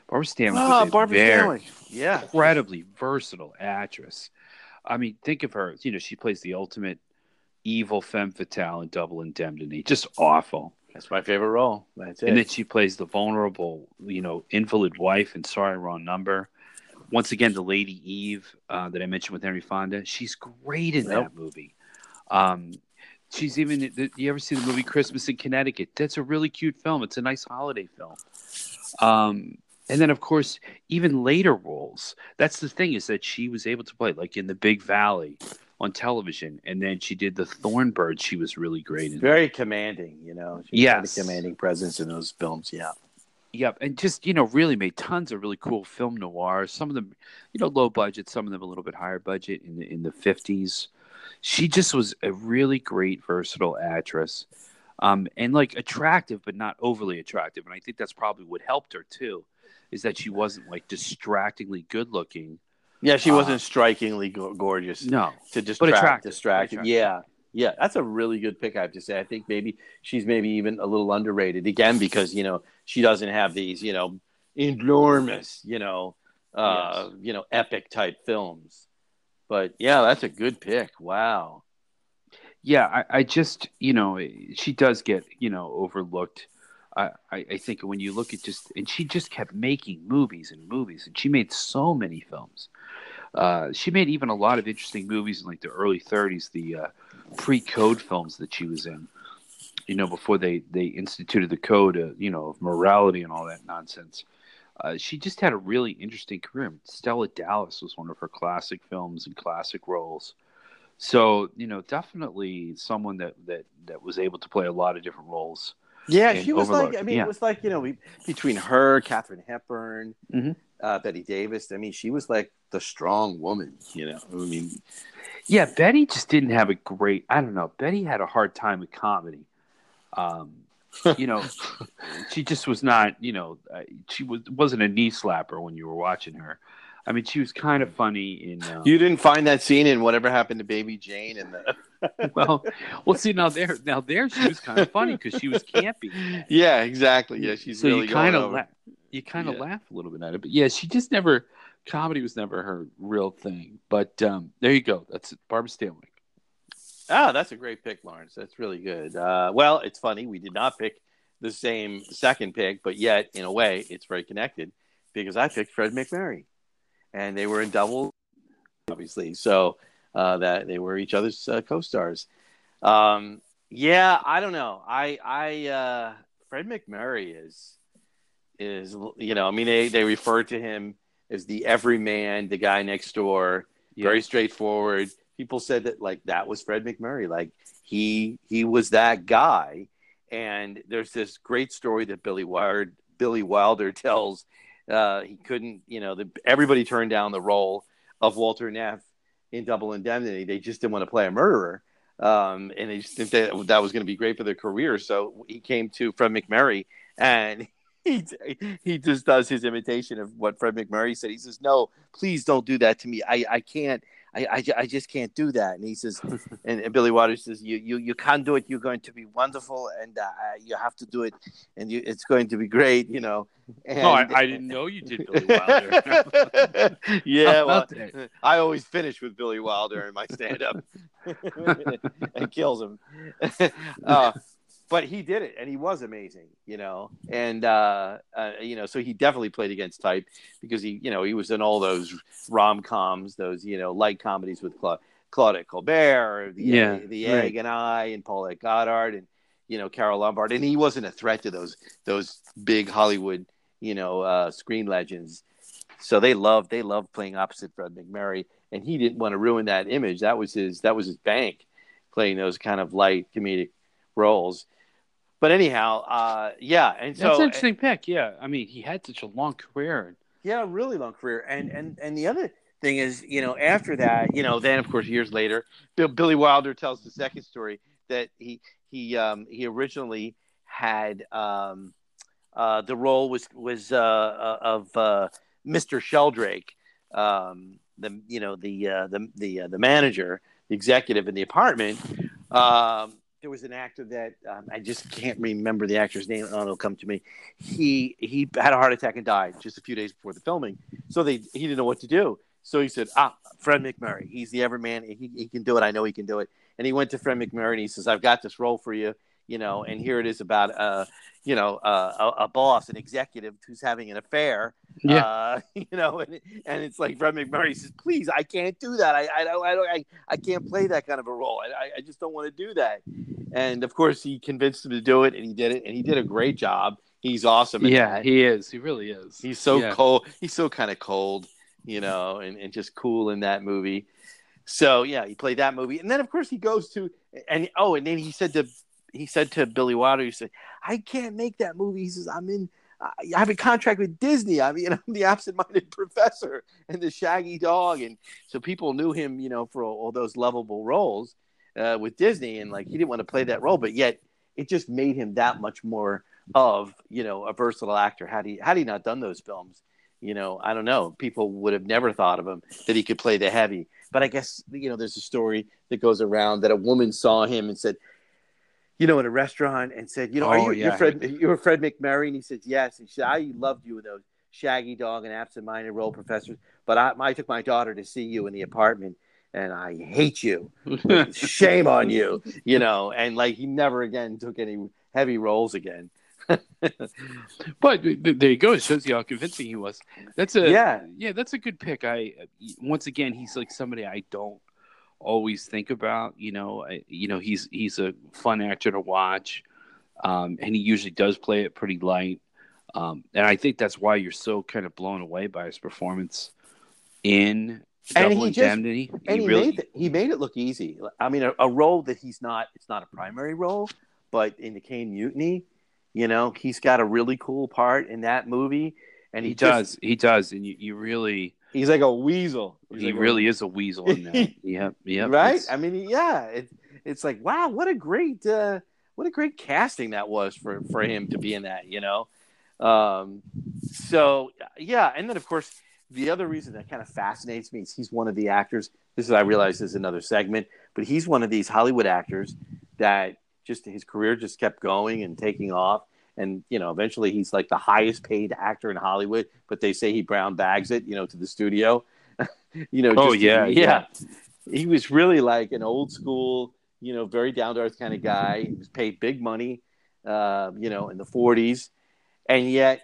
Barbara Stanwyck a Barbara very Stanwyck. Yeah, incredibly versatile actress. I mean, think of her. You know, she plays the ultimate evil femme fatale in Double Indemnity. Just awful. that's my favorite role. That's it. And then she plays the vulnerable, you know, invalid wife in Sorry Wrong Number. Once again, the Lady Eve uh, that I mentioned with Henry Fonda. She's great in that movie. Um, she's even. You ever see the movie Christmas in Connecticut? That's a really cute film. It's a nice holiday film. Um, and then, of course, even later roles. That's the thing is that she was able to play like in the Big Valley on television, and then she did the Thornbird. She was really great in. very commanding. You know, she Yes. had a commanding presence in those films. Yeah, Yep, and just you know, really made tons of really cool film noirs. Some of them, you know, low budget. Some of them a little bit higher budget in the in the fifties. She just was a really great, versatile actress, um, and like attractive, but not overly attractive. And I think that's probably what helped her too, is that she wasn't like distractingly good looking. yeah. She Uh, wasn't strikingly go- gorgeous No, to distract, attractive. distracted. But Yeah, yeah. That's a really good pick. I have to say. I think maybe she's maybe even a little underrated again because you know she doesn't have these you know enormous you know uh Yes. you know epic type films. But yeah, that's a good pick. Wow. yeah, I, I just you know she does get you know overlooked. I, I think when you look at just and she just kept making movies and movies and she made so many films. Uh, she made even a lot of interesting movies in like the early 30s, the uh, pre-code films that she was in. You know, before they they instituted the code, uh, you know, of morality and all that nonsense. Uh, she just had a really interesting career. Stella Dallas was one of her classic films and classic roles. So you know, definitely someone that that that was able to play a lot of different roles. Yeah, she was like. I mean, Yeah. it was like you know we- between her, Katharine Hepburn, Mhm. uh, Bette Davis. I mean, she was like the strong woman. You know, I mean, Yeah, Bette just didn't have a great. I don't know. Bette had a hard time with comedy. Um, you know, she just was not. You know, uh, she was wasn't a knee slapper when you were watching her. I mean, she was kind of funny in. Um, you didn't find that scene in whatever happened to Baby Jane and the. well, well, see now there, now there she was kind of funny because she was campy. Yeah, exactly. Yeah, she's so really you kind going of over. la- you kind of Yeah. laugh a little bit at it, but yeah, she just never comedy was never her real thing. But um, there you go. That's. Barbara Stanwyck. Ah, that's a great pick, Lawrence. That's really good. Uh, well, it's funny we did not pick the same second pick, but yet in a way it's very connected because I picked Fred MacMurray, and they were in double, obviously. So uh, that they were each other's uh, co-stars. Um, yeah, I don't know. I I uh, Fred MacMurray is is you know I mean they they refer to him as the everyman, the guy next door very straightforward. People said that like that was Fred MacMurray, like he he was that guy. And there's this great story that Billy Wilder Billy Wilder tells. Uh, he couldn't, you know, the, everybody turned down the role of Walter Neff in Double Indemnity. They just didn't want to play a murderer, um, and they just think that that was going to be great for their career. So he came to Fred MacMurray, and he he just does his imitation of what Fred MacMurray said. He says, "No, please don't do that to me. I I can't. I, I, I just can't do that. And he says, and, and, Billy Waters says, you, you, you can't do it. You're going to be wonderful, and uh, you have to do it, and you, it's going to be great, you know. And, oh, I, I, didn't know you did Billy Wilder. yeah, well, I always finish with Billy Wilder in my stand-up, and kills him. Uh, but he did it and he was amazing you know? And uh, uh, you know so he definitely played against type because he you know he was in all those rom-coms those you know light comedies with Cla- claudette colbert the, yeah, the right. egg and i and paulette goddard and you know carole lombard. And he wasn't a threat to those those big hollywood you know uh, screen legends. So they loved they loved playing opposite fred macmurray and he didn't want to ruin that image. That was his that was his bank playing those kind of light comedic roles but anyhow, uh, yeah, and so that's an interesting pick. Yeah, I mean, he had such a long career. Yeah, really long career, and and and the other thing is, you know, after that, you know, then of course years later, Bill, Billy Wilder tells the second story that he he um, he originally had um, uh, the role was was uh, uh of uh, Mr. Sheldrake, um, the you know the uh, the the uh, the manager, the executive in the apartment. Um, there was an actor that um, I just can't remember the actor's name. Oh, it'll come to me. He he had a heart attack and died just a few days before the filming. So they he didn't know what to do. So he said, "Ah, Fred MacMurray. He's the Everman. He he can do it. I know he can do it." And he went to Fred MacMurray and he says, "I've got this role for you." You know, and here it is about uh, you know, uh, a, a, boss, an executive who's having an affair. Yeah. Uh, you know, and, and it's like Fred MacMurray says, "Please, I can't do that. I I don't I don't I, I can't play that kind of a role. I I just don't want to do that." And of course, he convinced him to do it, and he did it, and he did a great job. He's awesome. yeah, that. he is. He really is. He's so yeah. cold. He's so kind of cold, you know, and, and just cool in that movie. So yeah, he played that movie, and then of course he goes to and oh, and then he said to he said to Billy Wilder, he said, "I can't make that movie." He says, "I'm in." I have a contract with Disney. I mean, I'm the absent-minded professor and the Shaggy Dog, and so people knew him, you know, for all, those lovable roles uh, with Disney, and like he didn't want to play that role, but yet it just made him that much more of, you know, a versatile actor. Had he had he not done those films, you know, I don't know, people would have never thought of him that he could play the heavy. But I guess you know, there's a story that goes around that a woman saw him and said, you know, in a restaurant and said, you know, Oh, are you yeah. you're Fred you're Fred MacMurray? And he said, yes. And she said, I loved you in those Shaggy Dog and Absent-Minded Role Professors, but I, I took my daughter to see you in the apartment, and I hate you. Shame on you, you know. And like he never again took any heavy roles again. But th- th- there you go. It shows you how convincing he was. That's a Yeah. yeah. That's a good pick. I once again, he's like somebody I don't always think about. You know, I, you know, he's he's a fun actor to watch, um, and he usually does play it pretty light. Um, and I think that's why you're so kind of blown away by his performance in And Double he just- Indemnity. and he really, made it, he made it look easy. I mean, a, a role that he's not. It's not a primary role, but in the Caine Mutiny, you know, he's got a really cool part in that movie, and he, he, just- does. He does, and you, you really, he's like a weasel. He's he like a- really is a weasel in that. yep, yep. right? It's- I mean, yeah, it, it's like wow, what a great, uh, what a great casting that was for for him to be in that. You know, um, so yeah, and then of course the other reason that kind of fascinates me is he's one of the actors. This is I realize this is another segment, but he's one of these Hollywood actors that just his career just kept going and taking off. And you know, eventually he's like the highest paid actor in Hollywood, but they say he brown bags it, you know, to the studio. you know, Oh, just- yeah, yeah. He was really like an old school, you know, very down to earth kind of guy. He was paid big money, uh, you know, in the 40s. And yet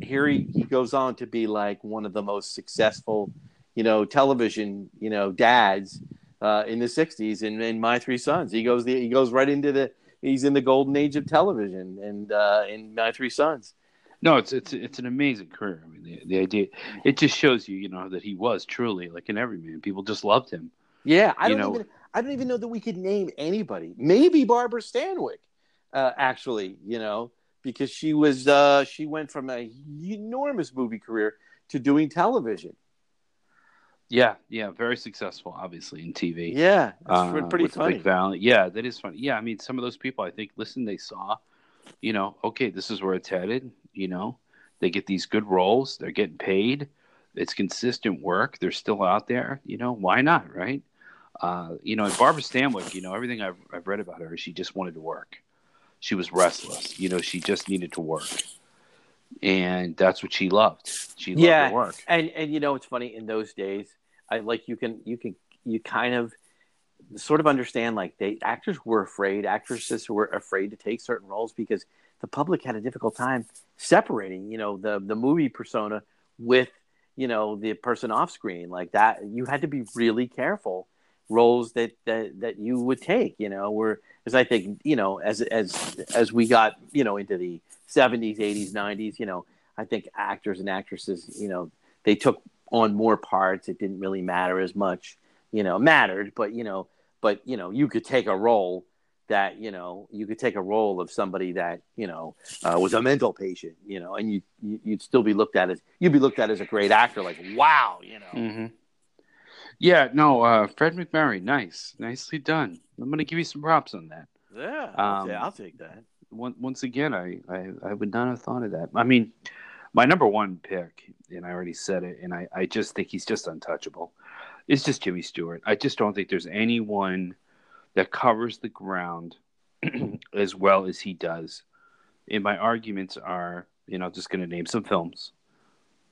here he, he goes on to be like one of the most successful, you know, television, you know, dads uh, in the 60s and in My Three Sons. He goes the, he goes right into the he's in the golden age of television and uh, in My Three Sons. No, it's it's it's an amazing career. I mean, the, the idea it just shows you, you know, that he was truly like an everyman. People just loved him. Yeah, I You don't know- even I don't even know that we could name anybody. Maybe Barbara Stanwyck, uh, actually, you know, because she was uh, she went from a enormous movie career to doing television. Yeah, yeah, very successful, obviously in TV. Yeah, it's uh, pretty funny. Big Valley. Yeah, that is funny. Yeah, I mean, some of those people, I think, listen, they saw, you know, okay, this is where it's headed. You know, they get these good roles. They're getting paid. It's consistent work. They're still out there. You know, why not, right? Uh, you know, and Barbara Stanwyck, you know, everything I've, I've read about her, she just wanted to work. She was restless. You know, she just needed to work. And that's what she loved. She loved yeah, work. And and you know, it's funny in those days, I like you can you can you kind of sort of understand like they actors were afraid, actresses were afraid to take certain roles because the public had a difficult time separating, you know, the the movie persona with you know the person off screen like that. You had to be really careful roles that that that you would take, you know, where as I think you know as as as we got you know into the 70s, 80s, 90s, you know, I think actors and actresses, you know, they took on more parts. It didn't really matter as much, you know, mattered, but you know, but you know, you could take a role that you know you could take a role of somebody that you know uh, was a mental patient, you know, and you, you would still be looked at as you'd be looked at as a great actor, like wow, you know. Mm-hmm. Yeah, no, uh, Fred MacMurray, nice, nicely done. I'm going to give you some props on that. Yeah, um, I'll take that. Once again, I, I, I would not have thought of that. I mean, my number one pick, and I already said it, and I, I just think he's just untouchable. It's just Jimmy Stewart. I just don't think there's anyone that covers the ground as well as he does. And my arguments are, you know, just going to name some films.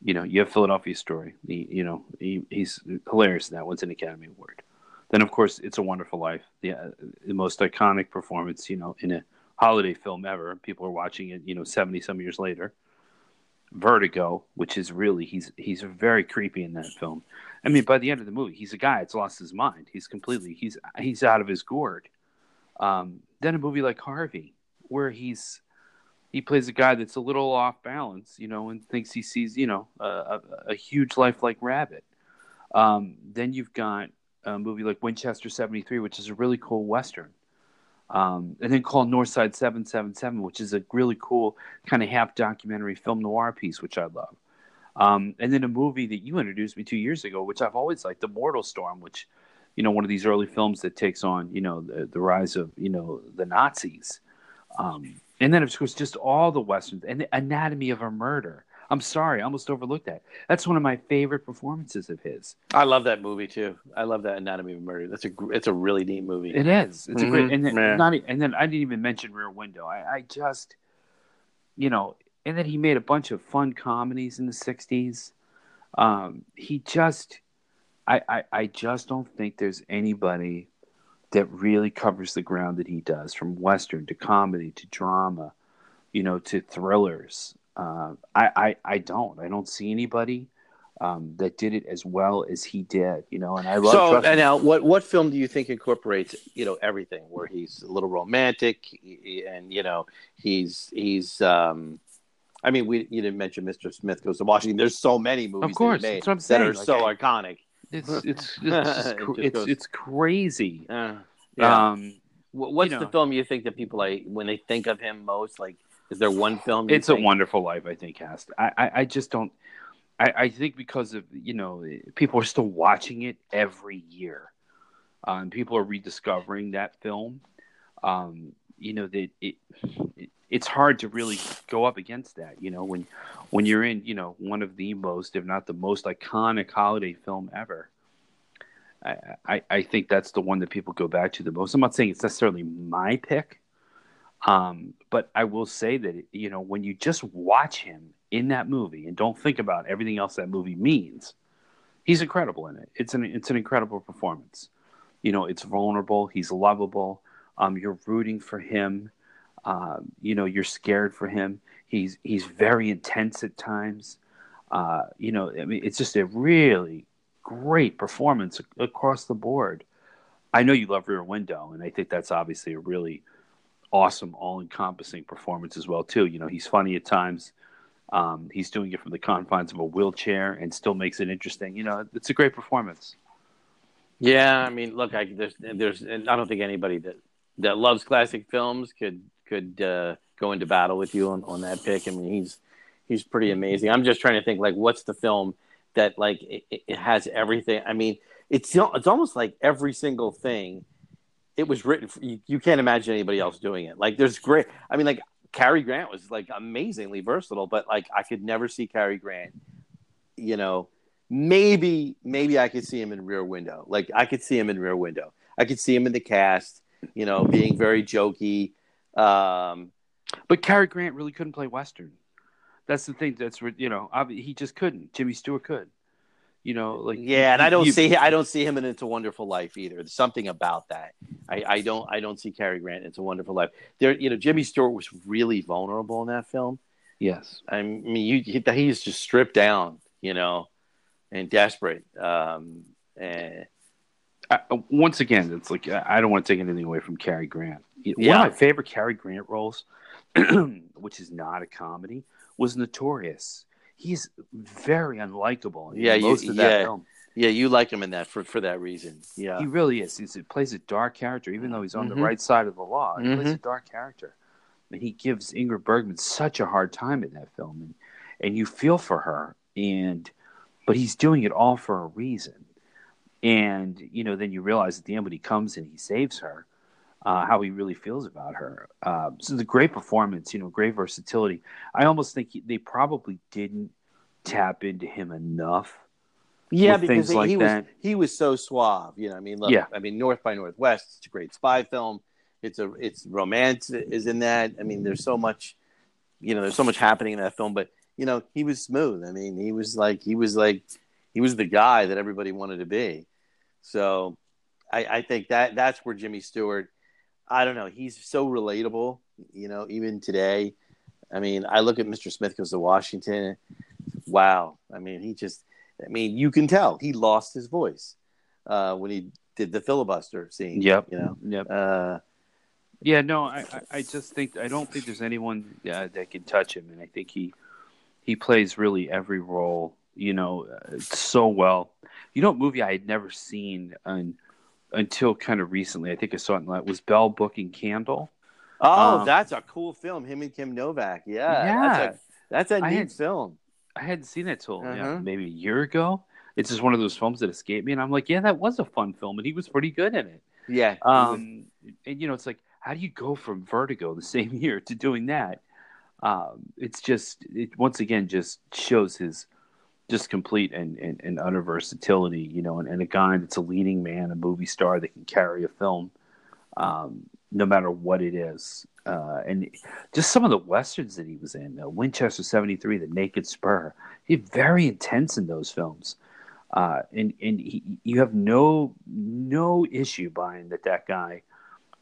You know, you have Philadelphia Story. He, you know, he, he's hilarious in that. What's an Academy Award? Then, of course, It's a Wonderful Life, the, uh, the most iconic performance, you know, in a holiday film ever. People are watching it, you know, 70 some years later. Vertigo, which is really, he's, he's very creepy in that film. I mean, by the end of the movie, he's a guy that's lost his mind. He's completely he's he's out of his gourd. Um, then a movie like Harvey, where he's he plays a guy that's a little off balance, you know, and thinks he sees, you know, a, a, a huge lifelike rabbit. Um, then you've got a movie like Winchester 73, which is a really cool Western. Um, and then Call Northside 777, which is a really cool kind of half documentary film noir piece, which I love. Um, and then a movie that you introduced me two years ago, which I've always liked, The Mortal Storm, which, you know, one of these early films that takes on, you know, the, the rise of, you know, the Nazis. Um, and then, of course, just all the Westerns and the Anatomy of a Murder. I'm sorry, I almost overlooked that. That's one of my favorite performances of his. I love that movie too. I love that Anatomy of a Murder. That's a it's a really neat movie. It is. It's mm-hmm. a great and then, not, and then I didn't even mention Rear Window. I, I just, you know, and then he made a bunch of fun comedies in the 60s um, he just I, I, I just don't think there's anybody that really covers the ground that he does from western to comedy to drama you know to thrillers uh, I, I i don't i don't see anybody um, that did it as well as he did, you know. And I love. So and now, what what film do you think incorporates you know everything? Where he's a little romantic, and you know he's he's um, I mean, we you didn't mention Mr. Smith Goes to Washington. There's so many movies of course, that, that are like, so iconic. It's it's it's it's, it it's, goes, it's, crazy. Uh, yeah. Um, What's you know, the film you think that people like when they think of him most? Like, is there one film? It's think? a Wonderful Life. I think has to. I, I, I just don't. I, I think because of you know people are still watching it every year, um, people are rediscovering that film. Um, you know that it, it it's hard to really go up against that. You know, when when you're in, you know, one of the most, if not the most iconic holiday film ever. I, I, I think that's the one that people go back to the most. I'm not saying it's necessarily my pick, um, but I will say that you know when you just watch him in that movie and don't think about everything else that movie means, he's incredible in it. It's an it's an incredible performance. You know, it's vulnerable. He's lovable. Um, you're rooting for him. Uh, you know, you're scared for him. He's he's very intense at times. Uh, you know, I mean, it's just a really great performance across the board. I know you love Rear Window, and I think that's obviously a really awesome, all-encompassing performance as well too. You know, he's funny at times. Um, he's doing it from the confines of a wheelchair and still makes it interesting. You know, it's a great performance. Yeah, I mean, look, I, there's, there's, I don't think anybody that that loves classic films could could uh, go into battle with you on, on that pick. I mean, he's he's pretty amazing. I'm just trying to think like what's the film that like it, it has everything. I mean, it's it's almost like every single thing. It was written. For, you, you can't imagine anybody else doing it. Like there's great. I mean, like Cary Grant was like amazingly versatile, but like I could never see Cary Grant. You know, maybe maybe I could see him in Rear Window. Like I could see him in Rear Window. I could see him in the cast. You know, being very jokey. Um, But Cary Grant really couldn't play Western. That's the thing. That's you know he just couldn't. Jimmy Stewart could. You know, like yeah, and I don't you- see I don't see him in It's a Wonderful Life either. There's something about that. I, I don't I don't see Cary Grant It's a Wonderful Life. There, you know, Jimmy Stewart was really vulnerable in that film. Yes. I mean, you, he, he's just stripped down, you know, and desperate. Um, and I, once again, it's like I don't want to take anything away from Cary Grant. Yeah. One of my favorite Cary Grant roles, which is not a comedy, was Notorious. He's very unlikable. in Yeah, you- of that yeah. film. yeah, you like him in that for for that reason. Yeah, He really is. He's, he plays a dark character, even though he's on Mhm. the right side of the law. He plays Mhm. a dark character, and he gives Ingrid Bergman such a hard time in that film, and and you feel for her, and but he's doing it all for a reason, and you know then you realize at the end when he comes and he saves her, uh, how he really feels about her. Uh, so the great performance, you know, great versatility. I almost think he, they probably didn't tap into him enough. yeah, because he, like he was he was so suave. You know, I mean, look, Yeah. I mean, North by Northwest. It's a great spy film. It's a it's romance is in that. I mean, there's so much, you know, there's so much happening in that film. But you know, he was smooth. I mean, he was like he was like he was the guy that everybody wanted to be. So, I, I think that that's where Jimmy Stewart. I don't know. He's so relatable. You know, even today. I mean, I look at Mr. Smith goes to Washington. Wow. I mean, he just. I mean, you can tell he lost his voice uh, when he did the filibuster scene. Yep. You know. Yep. Uh, Yeah, no, I, I- just think I don't think there's anyone uh, that can touch him, and I think he he plays really every role, you know, uh, so well. You know, what movie I had never seen un, until kind of recently. I think I saw it. In, that was Bell Book and Candle. oh, Um, that's a cool film. Him and Kim Novak. Yeah. Yeah. That's a, that's a I neat had- film. I hadn't seen it till Uh-huh. maybe a year ago. It's just one of those films that escaped me, and I'm like, yeah, that was a fun film, and he was pretty good in it. Yeah. Um, and you know, it's like, how do you go from Vertigo the same year to doing that? Um, it's just, it once again just shows his just complete and, and, and utter versatility, you know, and, and a guy that's a leading man, a movie star that can carry a film, um, no matter what it is. Uh, and just some of the westerns that he was in, uh, Winchester '73, The Naked Spur, he's very intense in those films uh, and and he, you have no no issue buying that that guy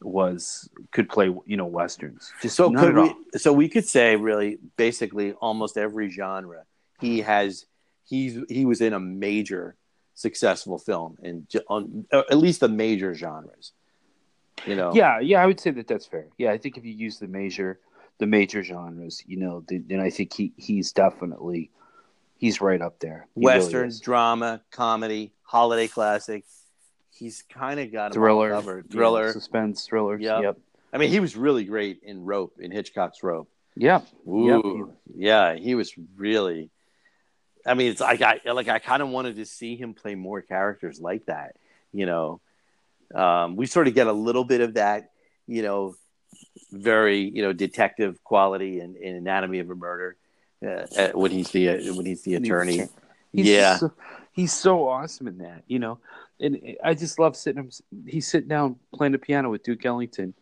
was could play you know westerns. Just So could we? So we could say really, basically, almost every genre he has. He's he was in a major successful film in j- on uh, at least the major genres. You know. Yeah, yeah, I would say that that's fair. Yeah, I think if you use the major the major genres, you know, then, then I think he he's definitely he's right up there. He really drama, comedy, holiday classic. He's kind of got thriller, covered. yeah, Thriller. suspense, thrillers. Yep. Yep. I mean, he was really great in Rope, in Hitchcock's Rope. Yep. Yep. Yeah, he was really. I mean, it's like I like I kind of wanted to see him play more characters like that. You know, um, we sort of get a little bit of that. You know, very you know detective quality in, in Anatomy of a Murder uh, uh, when he's the uh, when he's the attorney. He's yeah, so, he's so awesome in that, you know. And I just love sitting him. He's sitting down playing the piano with Duke Ellington,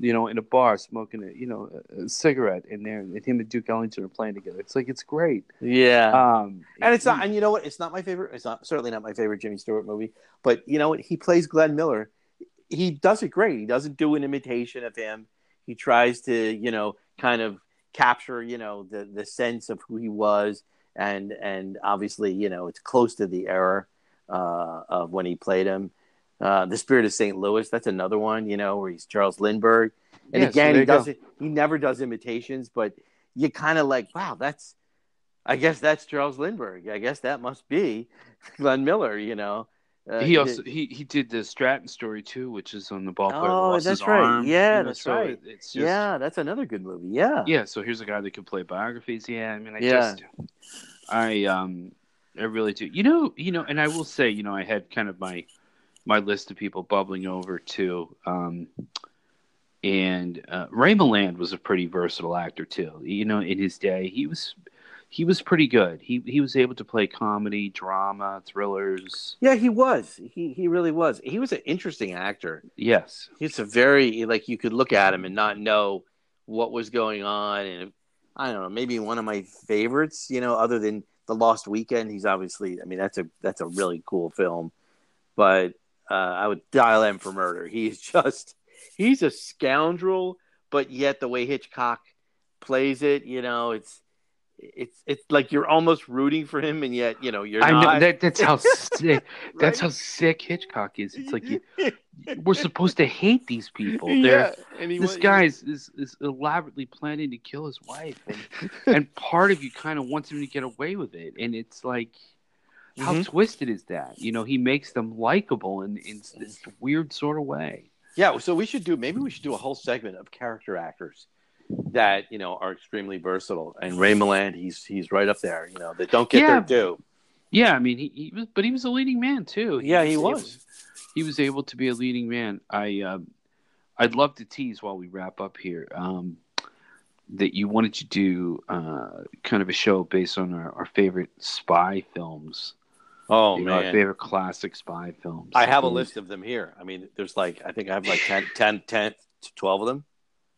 you know, in a bar smoking a you know a, a cigarette in there, and him and Duke Ellington are playing together. It's like it's great. yeah. Um, and it's not, and you know what? It's not my favorite. It's not certainly not my favorite Jimmy Stewart movie. But you know what? He plays Glenn Miller. He does it great. He doesn't do an imitation of him. He tries to, you know, kind of capture, you know, the the sense of who he was, and and obviously, you know, it's close to the era uh, of when he played him. Uh, the Spirit of St. Louis. That's another one, you know, where he's Charles Lindbergh. And Yeah, again, there he doesn't. He never does imitations, but you kind of like, wow, that's. I guess that's Charles Lindbergh. I guess that must be Glenn Miller. You know. Uh, he also did- he, he did the Stratton story too, which is on the ball player. Oh, lost that's his right. arm, Yeah, you know, that's so right. it- it's just, yeah, that's another good movie. Yeah. yeah. So here's a guy that can play biographies. Yeah, I mean, I Yeah. just, I um, I really do. You know, you know, and I will say, you know, I had kind of my my list of people bubbling over to um, and uh, Ray Milland was a pretty versatile actor too. You know, in his day, he was he was pretty good. He he was able to play comedy, drama, thrillers. Yeah, he was. He he really was. He was an interesting actor. Yes, he's a very like you could look at him and not know what was going on, and I don't know, maybe one of my favorites. You know, other than the Lost Weekend, he's obviously. I mean, that's a that's a really cool film, but uh, I would dial M for Murder. He's just he's a scoundrel, but yet the way Hitchcock plays it, you know, it's it's it's like you're almost rooting for him, and yet you know you're. I not. know that that's how sick that's how sick Hitchcock is. It's like you, we're supposed to hate these people. They're, yeah, and he, this guy is, is, is elaborately planning to kill his wife, and and part of you kind of wants him to get away with it, and it's like. How mm-hmm. twisted is that? You know, he makes them likable in, in this weird sort of way. Yeah, so we should do maybe we should do a whole segment of character actors that you know are extremely versatile. And Ray Milland, he's he's right up there. You know, that don't get yeah. their due. Yeah, I mean, he, he was, but he was a leading man too. He yeah, he was. was. He was able to be a leading man. I, uh, I'd love to tease while we wrap up here um, that you wanted to do uh, kind of a show based on our, our favorite spy films. Oh you man, know, favorite classic spy films. I have a list of them here. I mean, there's like I think I have like 10, 10, 10 12 of them.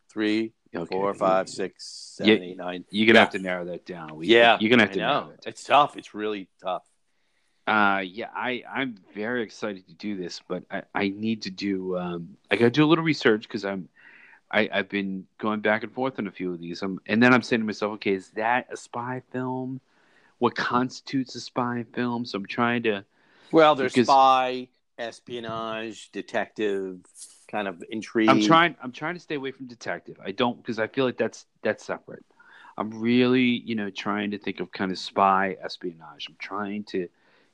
Three, Okay. Four, five, six, seven, yeah, eight, nine. You're gonna yeah. have to narrow that down. We, yeah, you're gonna have to narrow it. It's tough. It's really tough. Uh, yeah, I I'm very excited to do this, but I, I need to do um I got to do a little research because I'm I I've been going back and forth on a few of these. Um, and then I'm saying to myself, okay, is that a spy film? What constitutes a spy film? So I'm trying to. Well, there's because, spy, espionage, detective, kind of intrigue. I'm trying. I'm trying to stay away from detective. I don't because I feel like that's that's separate. I'm really, you know, trying to think of kind of spy espionage. I'm trying to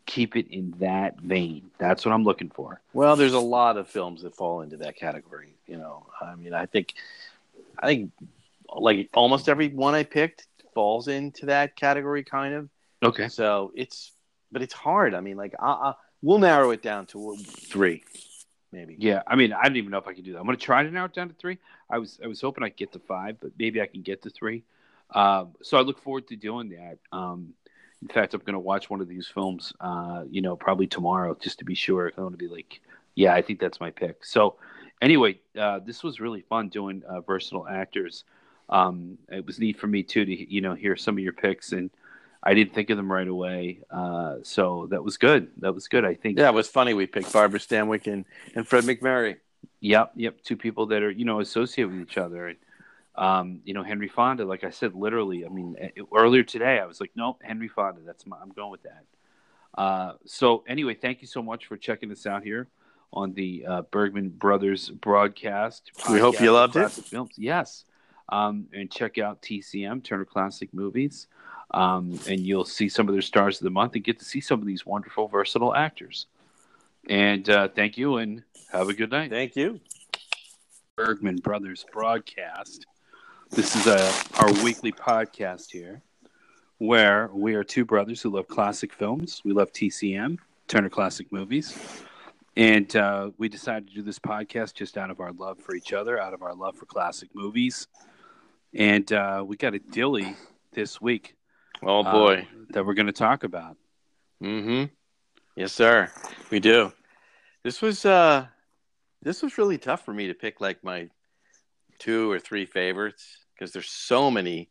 keep it in that vein. That's what I'm looking for. Well, there's a lot of films that fall into that category. You know, I mean, I think, I think, like almost every one I picked falls into that category, kind of. Okay. So it's, but it's hard. I mean, like, uh, uh we'll narrow it down to three maybe. Yeah, I mean, I don't even know if I can do that. I'm going to try to narrow it down to three. I was I was hoping I'd get to five, but maybe I can get to three. Um, so I look forward to doing that. Um, in fact, I'm going to watch one of these films, uh, you know, probably tomorrow, just to be sure. I want to be like, yeah, I think that's my pick. So, anyway, uh, this was really fun doing uh, versatile actors. Um, it was neat for me too to you know hear some of your picks and I didn't think of them right away. Uh, so that was good. That was good. I think. Yeah, it was funny. We picked Barbara Stanwyck and, and Fred MacMurray. Yep, yep. Two people that are you know associated with each other. And, um, you know, Henry Fonda. Like I said, literally. I mean, earlier today, I was like, nope, Henry Fonda. That's my. I'm going with that. Uh, so anyway, thank you so much for checking us out here on the uh, Bergman Brothers broadcast. We hope you loved it. Films, yes. Um, and check out TCM Turner Classic Movies um, and you'll see some of their stars of the month and get to see some of these wonderful, versatile actors. And uh, thank you, and have a good night. Thank you. Bergman Brothers broadcast. This is a, uh, our weekly podcast here, where we are two brothers who love classic films. We love TCM, Turner Classic Movies. And uh, we decided to do this podcast just out of our love for each other, out of our love for classic movies. And uh, we got a dilly this week Oh uh, boy, uh, that we're going to talk about. Mm-hmm. Yes, sir. We do. This was uh, this was really tough for me to pick like my two or three favorites because there's so many.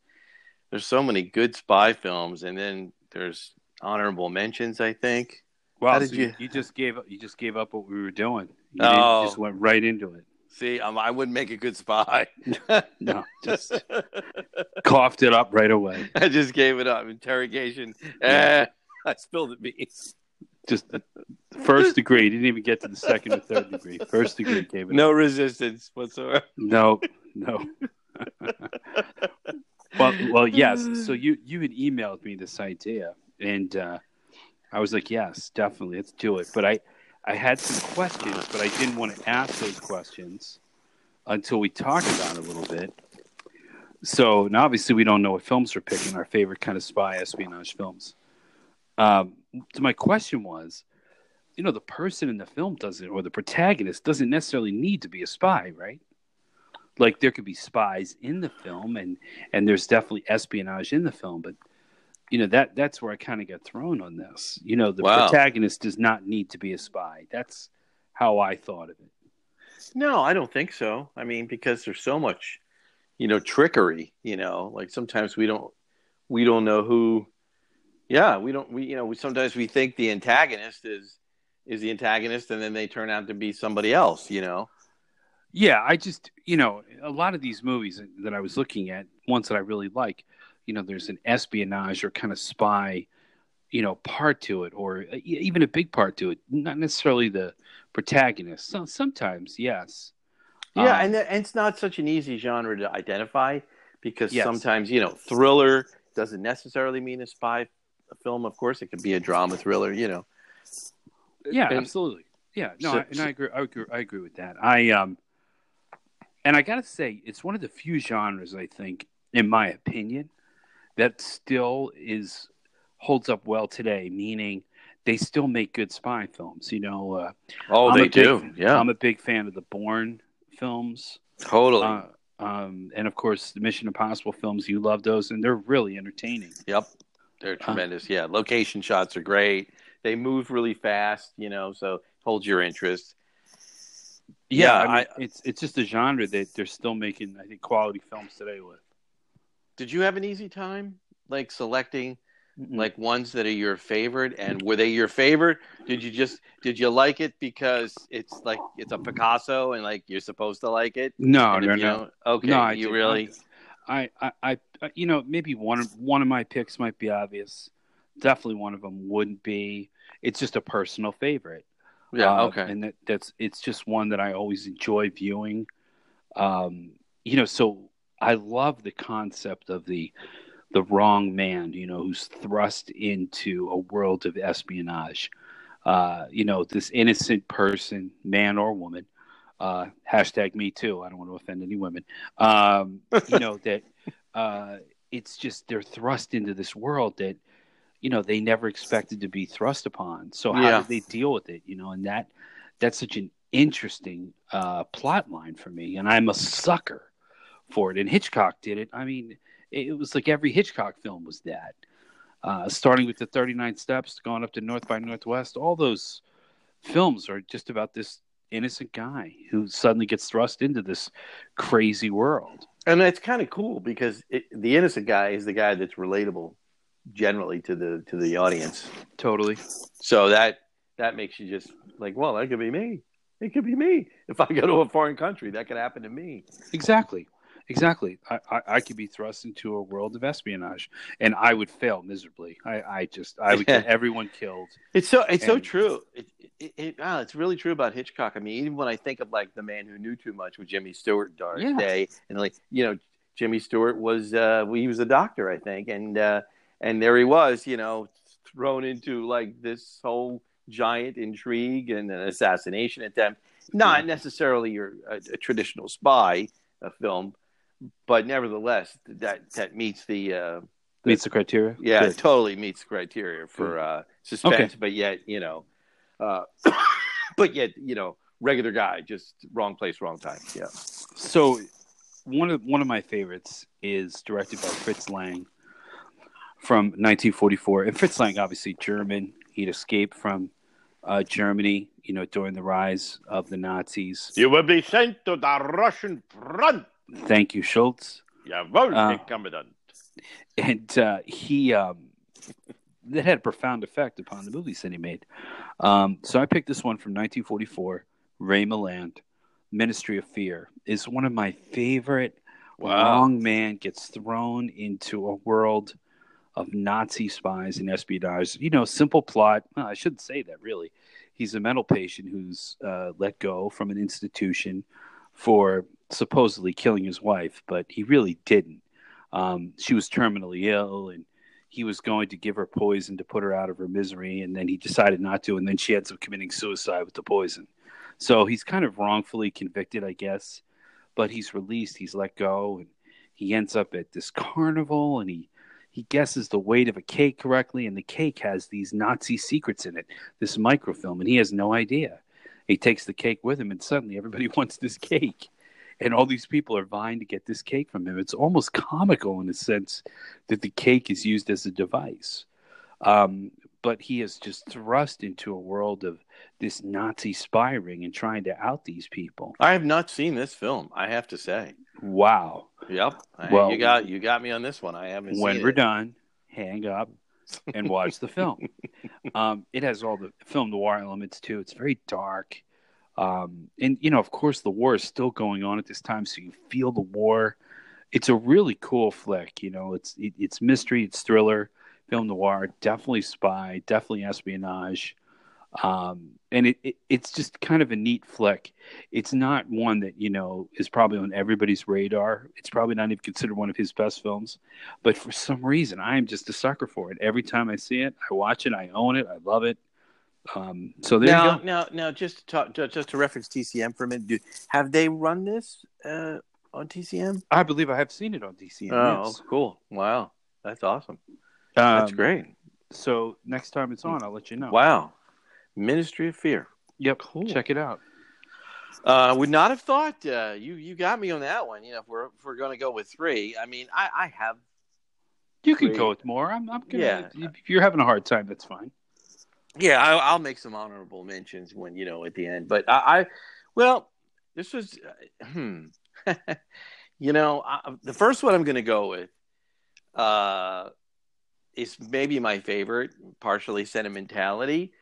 There's so many good spy films, and then there's honorable mentions. I think. Did so you... you just gave up? You just gave up what we were doing. You oh. just went right into it. See, um, I wouldn't make a good spy. no, just coughed it up right away. I just gave it up. Interrogation. Eh, I spilled the beans. Just first degree. Didn't even get to the second or third degree. First degree gave it. No up. resistance whatsoever. No, no. well, well, yes. So you you had emailed me this idea, and uh, I was like, yes, definitely, let's do it. But I I had some questions, but I didn't want to ask those questions until we talked about it a little bit. So now, obviously, we don't know what films we're picking. Our favorite kind of spy espionage films. Um, so my question was, you know, the person in the film doesn't, or the protagonist doesn't necessarily need to be a spy, right? like there could be spies in the film, and and there's definitely espionage in the film, but you know that that's where I kind of got thrown on this. You know, the Wow. protagonist does not need to be a spy. That's how I thought of it. No, I don't think so. I mean, because there's so much, you know, trickery. You know, like sometimes we don't we don't know who. Yeah, we don't. We you know we sometimes we think the antagonist is is the antagonist, and then they turn out to be somebody else. You know. Yeah, I just you know a lot of these movies that I was looking at, ones that I really like, you know, there's an espionage or kind of spy, you know, part to it, or even a big part to it. Not necessarily the protagonist. So sometimes, yes. Yeah, Um, and, th- and it's not such an easy genre to identify because Yes. sometimes you know thriller doesn't necessarily mean a spy film. Of course, it could be a drama thriller. You know. yeah, And- absolutely. Yeah, no, So- I, and I agree. I agree. I agree with that. I um, and I gotta say, it's one of the few genres I think, in my opinion, that still is holds up well today. Meaning, they still make good spy films. You know, uh, Oh, I'm they a do. yeah, I'm a big fan of the Bourne films. totally. Uh, um, and of course, the Mission Impossible films. You love those, and they're really entertaining. Yep. They're tremendous. yeah. Location shots are great. They move really fast, you know, so holds your interest. Yeah, Yeah, I mean, I- it's it's just a genre that they're still making. I think quality films today with. Did you have an easy time like selecting Mm. like ones that are your favorite and were they your favorite? Did you just did you like it because it's like it's a Picasso and like you're supposed to like it? no, no, no, Okay, no. I you really I, I, I, I, you know, maybe one of one of my picks might be obvious. Definitely one of them wouldn't be. It's just a personal favorite. Yeah, Uh, okay. and that, that's it's just one that I always enjoy viewing. Um, you know, so I love the concept of the the wrong man, you know, who's thrust into a world of espionage. Uh, you know, this innocent person, man or woman, uh, hashtag me too. I don't want to offend any women. Um, you know, that uh, it's just they're thrust into this world that, you know, they never expected to be thrust upon. So how Yeah. do they deal with it? You know, and that that's such an interesting uh, plot line for me, and I'm a sucker for it. And Hitchcock did it. I mean, it, was like every Hitchcock film was that. Uh, starting with the 39 Steps, going up to North by Northwest, all those films are just about this innocent guy who suddenly gets thrust into this crazy world. And it's kind of cool because it, the innocent guy is the guy that's relatable generally to the to the audience. Totally. So that that makes you just like, well, that could be me. It could be me. If I go to a foreign country, that could happen to me. Exactly. Exactly. I, I, I could be thrust into a world of espionage, and I would fail miserably. I, I just I would get everyone killed. It's so it's so true. It, it, it, wow, it's really true about Hitchcock. I mean, even when I think of like the man who knew too much with Jimmy Stewart, Dark Yeah. Day, and like you know, Jimmy Stewart was uh, well, he was a doctor, I think, and uh, and there he was, you know, thrown into like this whole giant intrigue and an assassination attempt. Not necessarily your a, a traditional spy a film, but nevertheless, that that meets the uh, Meets the criteria. yeah, Good. it totally meets the criteria for uh, suspense, Okay. but yet you know, uh, but yet you know, regular guy, just wrong place, wrong time. Yeah. So one of one of my favorites is directed by Fritz Lang from 1944, and Fritz Lang, obviously German. He'd escaped from uh, Germany, you know, during the rise of the Nazis. You will be sent to the Russian front. Thank you, Schultz. Jawohl, Uh, Commandant. and uh, he um, that had a profound effect upon the movies that he made. Um, so I picked this one from 1944. Ray Milland, Ministry of Fear, is one of my favorite. Wow. Wrong man gets thrown into a world of Nazi spies and espionage. You know, simple plot. Well, I shouldn't say that really. He's a mental patient who's uh, let go from an institution for supposedly killing his wife, but he really didn't. Um, she was terminally ill, and he was going to give her poison to put her out of her misery, and then he decided not to, and then she ends up committing suicide with the poison. So he's kind of wrongfully convicted, I guess, but he's released. He's let go, and he ends up at this carnival, and he he guesses the weight of a cake correctly, and the cake has these Nazi secrets in it, this microfilm, and he has no idea. He takes the cake with him, and suddenly everybody wants this cake. And all these people are vying to get this cake from him. It's almost comical in the sense that the cake is used as a device. Um, but he is just thrust into a world of this Nazi spying and trying to out these people. I have not seen this film. I have to say. Wow. Yep. Well- you got you got me on this one. I haven't. when we're it. done, hang up and watch the film. Um, it has all the film noir elements too. It's very dark. Um, and you know, of course, the war is still going on at this time, so you feel the war. It's a really cool flick. You know, it's it, it's mystery, it's thriller, film noir, definitely spy, definitely espionage, um, and it, it it's just kind of a neat flick. It's not one that you know is probably on everybody's radar. It's probably not even considered one of his best films, but for some reason, I am just a sucker for it. Every time I see it, I watch it, I own it, I love it. Um, so there now, you go. now, now, just to talk, just to reference TCM for a minute, do, have they run this uh, on TCM? I believe I have seen it on TCM. Oh, yes. cool! Wow, that's awesome. That's Um, great. So next time it's on, I'll let you know. Wow, Ministry of Fear. Yep. Cool. Check it out. Uh, would not have thought uh, you you got me on that one. You know, if we're if we're going to go with three, I mean, I I have You can Great. go with more. I'm, I'm gonna. Yeah. If you're having a hard time, that's fine. Yeah, I, I'll make some honorable mentions when you know at the end. But I, I well, this was, uh, hmm, you know, I, the first one I'm going to go with uh, is maybe my favorite, partially sentimentality.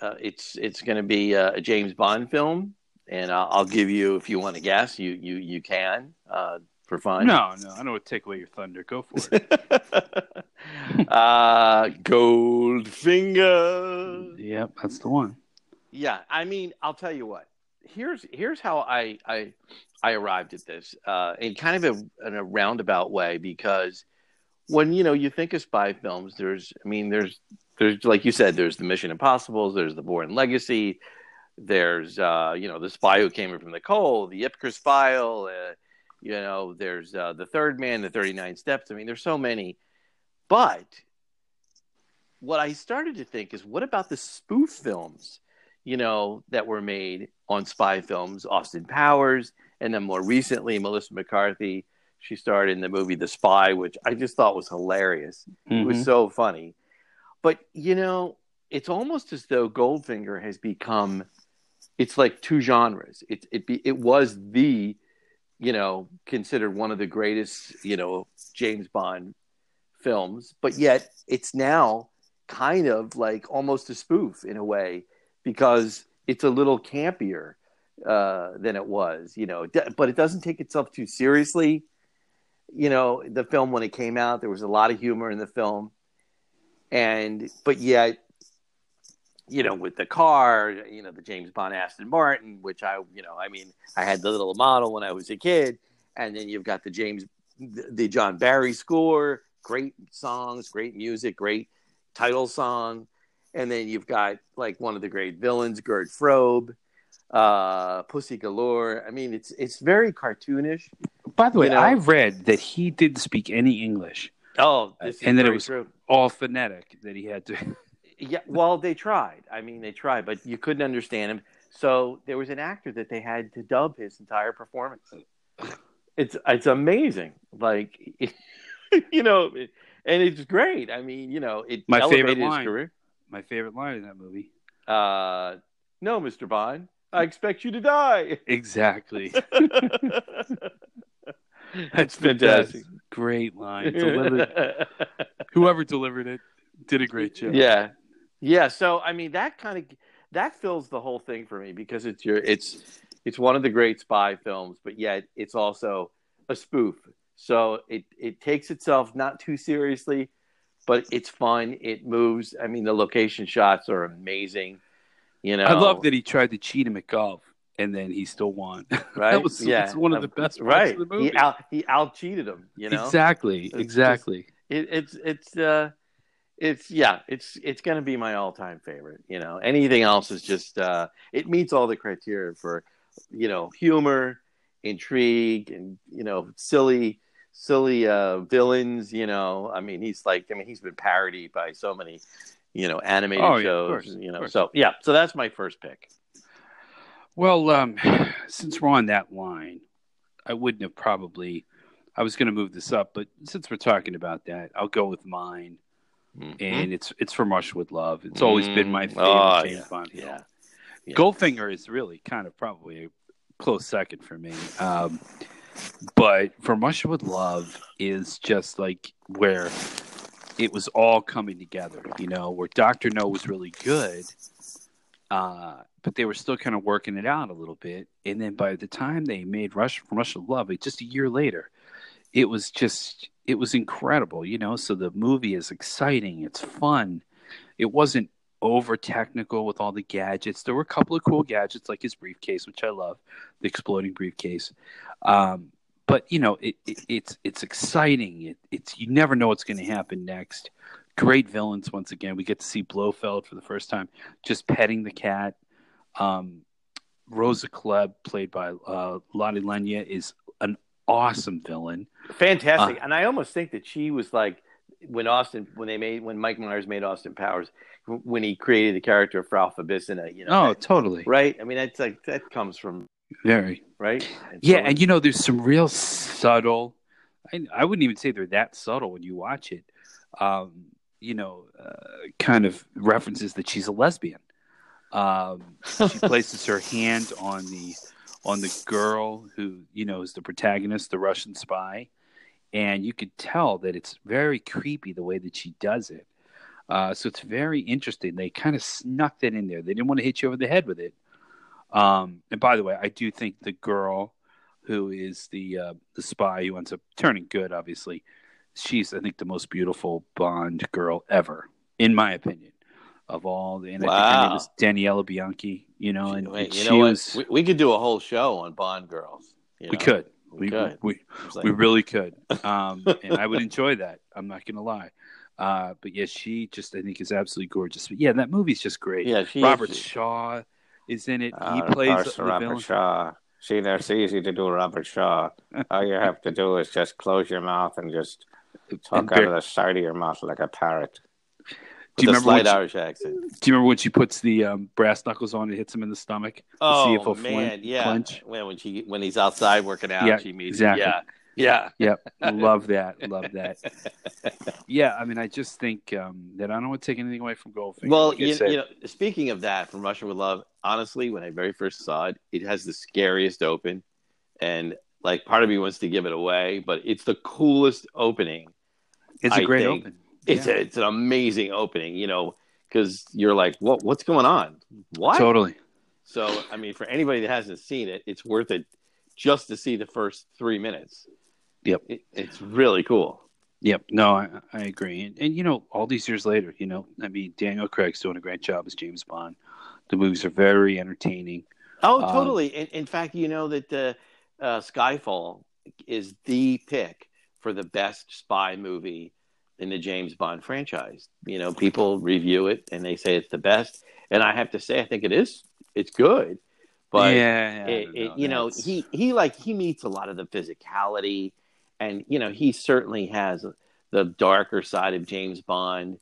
Uh, it's it's going to be a James Bond film, and I'll, I'll give you if you want to guess, you you you can uh, for fun. No, no, I don't want to take away your thunder. Go for it. uh, Goldfinger. yep, that's the one. Yeah, I mean, I'll tell you what. Here's here's how I I I arrived at this uh, in kind of a in a roundabout way because when you know you think of spy films, there's I mean there's there's like you said there's the Mission Impossible's, there's the Bourne Legacy, there's uh, you know the Spy Who Came in from the Cold, the Ipcress File, uh, you know there's uh, the Third Man, the Thirty Nine Steps. I mean there's so many, but what I started to think is what about the spoof films? you know, that were made on spy films, Austin Powers, and then more recently, Melissa McCarthy. She starred in the movie The Spy, which I just thought was hilarious. It was Mhm. so funny. But, you know, it's almost as though Goldfinger has become, it's like two genres. It, it, be, it was the, you know, considered one of the greatest, you know, James Bond films, but yet it's now kind of like almost a spoof in a way because it's a little campier uh, than it was, you know. But it doesn't take itself too seriously. You know, the film when it came out, there was a lot of humor in the film, and but yet, you know, with the car, you know, the James Bond Aston Martin, which I, you know, I mean, I had the little model when I was a kid, and then you've got the James, the John Barry score, great songs, great music, great title song and then you've got like one of the great villains, Gert Fröbe, uh, Pussy Galore. I mean, it's it's very cartoonish. By the way, You know- I read that he didn't speak any English, Oh, And that it was- true. all phonetic. That he had to. Yeah, well, they tried. I mean, they tried, but you couldn't understand him. So there was an actor that they had to dub his entire performance. It's it's amazing. Like, you know, and it's great. I mean, you know, it My favorite line. career. My favorite line in that movie. Uh, no, Mr. Bond, I expect you to die. Exactly. That's fantastic. Great line. Delivered. Whoever delivered it did a great job. yeah, yeah. So I mean, that kind of that fills the whole thing for me because it's your it's it's one of the great spy films, but yet it's also a spoof. So it it takes itself not too seriously, but it's fun. It moves. I mean, the location shots are amazing. You know, I love that he tried to cheat him at golf, and then he still won. Right? that was yeah, it's one of the best parts right. of the movie. He out he out cheated him. You know, Exactly. It's Exactly. it, it's it's uh it's yeah it's it's going to be my all-time favorite you know? Anything else is just uh it meets all the criteria for you know humor intrigue and you know silly silly uh villains you know? I mean he's like i mean he's been parodied by so many you know animated Oh, yeah, shows course, you know? so yeah so that's my first pick. Well, um, since we're on that line, I wouldn't have probably. I was going to move this up, but since we're talking about that, I'll go with mine, Mhm. and it's it's from Russia with Love. It's always been my Mm. favorite Oh, James yeah. Bond. film. yeah. Yeah. Goldfinger is really kind of probably a close second for me. Um, but From Russia with Love is just like where it was all coming together, you know, where Dr. No was really good, uh, but they were still kind of working it out a little bit. And then by the time they made Rush From Russia with Love, like just a year later, it was just, it was incredible, you know. So the movie is exciting, it's fun. It wasn't over technical with all the gadgets. There were a couple of cool gadgets, like his briefcase, which I love, the exploding briefcase. Um, but you know, it, it, it's it's exciting. It, it's you never know what's going to happen next. Great villains once again. We get to see Blofeld for the first time, just petting the cat. Um, Rosa Klebb, played by uh, Lotte Lenya, is awesome villain. Fantastic. Uh, and I almost think that she was like when Austin when they made when Mike Myers made Austin Powers when he created the character of Frau Farbissina, you know. Oh, totally, right? I mean that's like that comes from very. right? And Yeah, so- and you know, there's some real subtle. I, I wouldn't even say they're that subtle when you watch it. Um, you know, uh, kind of references that she's a lesbian. Um, she places her hand on the on the girl who you know is the protagonist, the Russian spy, and you could tell that it's very creepy the way that she does it. Uh, so it's very interesting. They kind of snuck that in there. They didn't want to hit you over the head with it. Um, and by the way, I do think the girl who is the uh, the spy who ends up turning good, obviously, she's I think the most beautiful Bond girl ever, in my opinion, of all the. And I think her name Wow. is Daniela Bianchi. You know, and, Wait, and you know was. We, we could do a whole show on Bond girls. you we could. We We, could. we, like- we really could. Um, and I would enjoy that. I'm not going to lie. Uh, but yeah, she just I think is absolutely gorgeous. But yeah, that movie's just great. yeah, Robert is, Shaw is in it. Uh, he plays Robert villain. Shaw. See, that's easy to do, Robert Shaw. All you have to do is just close your mouth and just And talk out of the side of your mouth like a parrot. Do you remember when slight she- Irish accent? Do you remember when she puts the um, brass knuckles on and hits him in the stomach? to see Oh if he'll man, yeah. clench? When when she when he's outside working out, Yeah, she meets exactly. Yeah, yeah. Yep, love that, love that. Yeah, I mean, I just think um, that I don't want to take anything away from Goldfinger. Well, you, you know, speaking of that from Russia with Love, honestly, when I very first saw it, it has the scariest open, and like part of me wants to give it away, but it's the coolest opening. it's a I great think open. It's Yeah. a, it's an amazing opening, you know, because you're like, what what's going on? What? Totally. So, I mean, for anybody that hasn't seen it, it's worth it just to see the first three minutes. Yep. It, it's really cool. Yep. No, I, I agree. And, and, you know, all these years later, you know, I mean, Daniel Craig's doing a great job as James Bond. The movies are very entertaining. Oh, Um, totally. in, in fact, you know that uh, uh, Skyfall is the pick for the best spy movie in the James Bond franchise. You know, people review it and they say it's the best, and I have to say, I think it is. It's good, but yeah, I it, don't it, you know, he he like he meets a lot of the physicality, and you know, he certainly has the darker side of James Bond.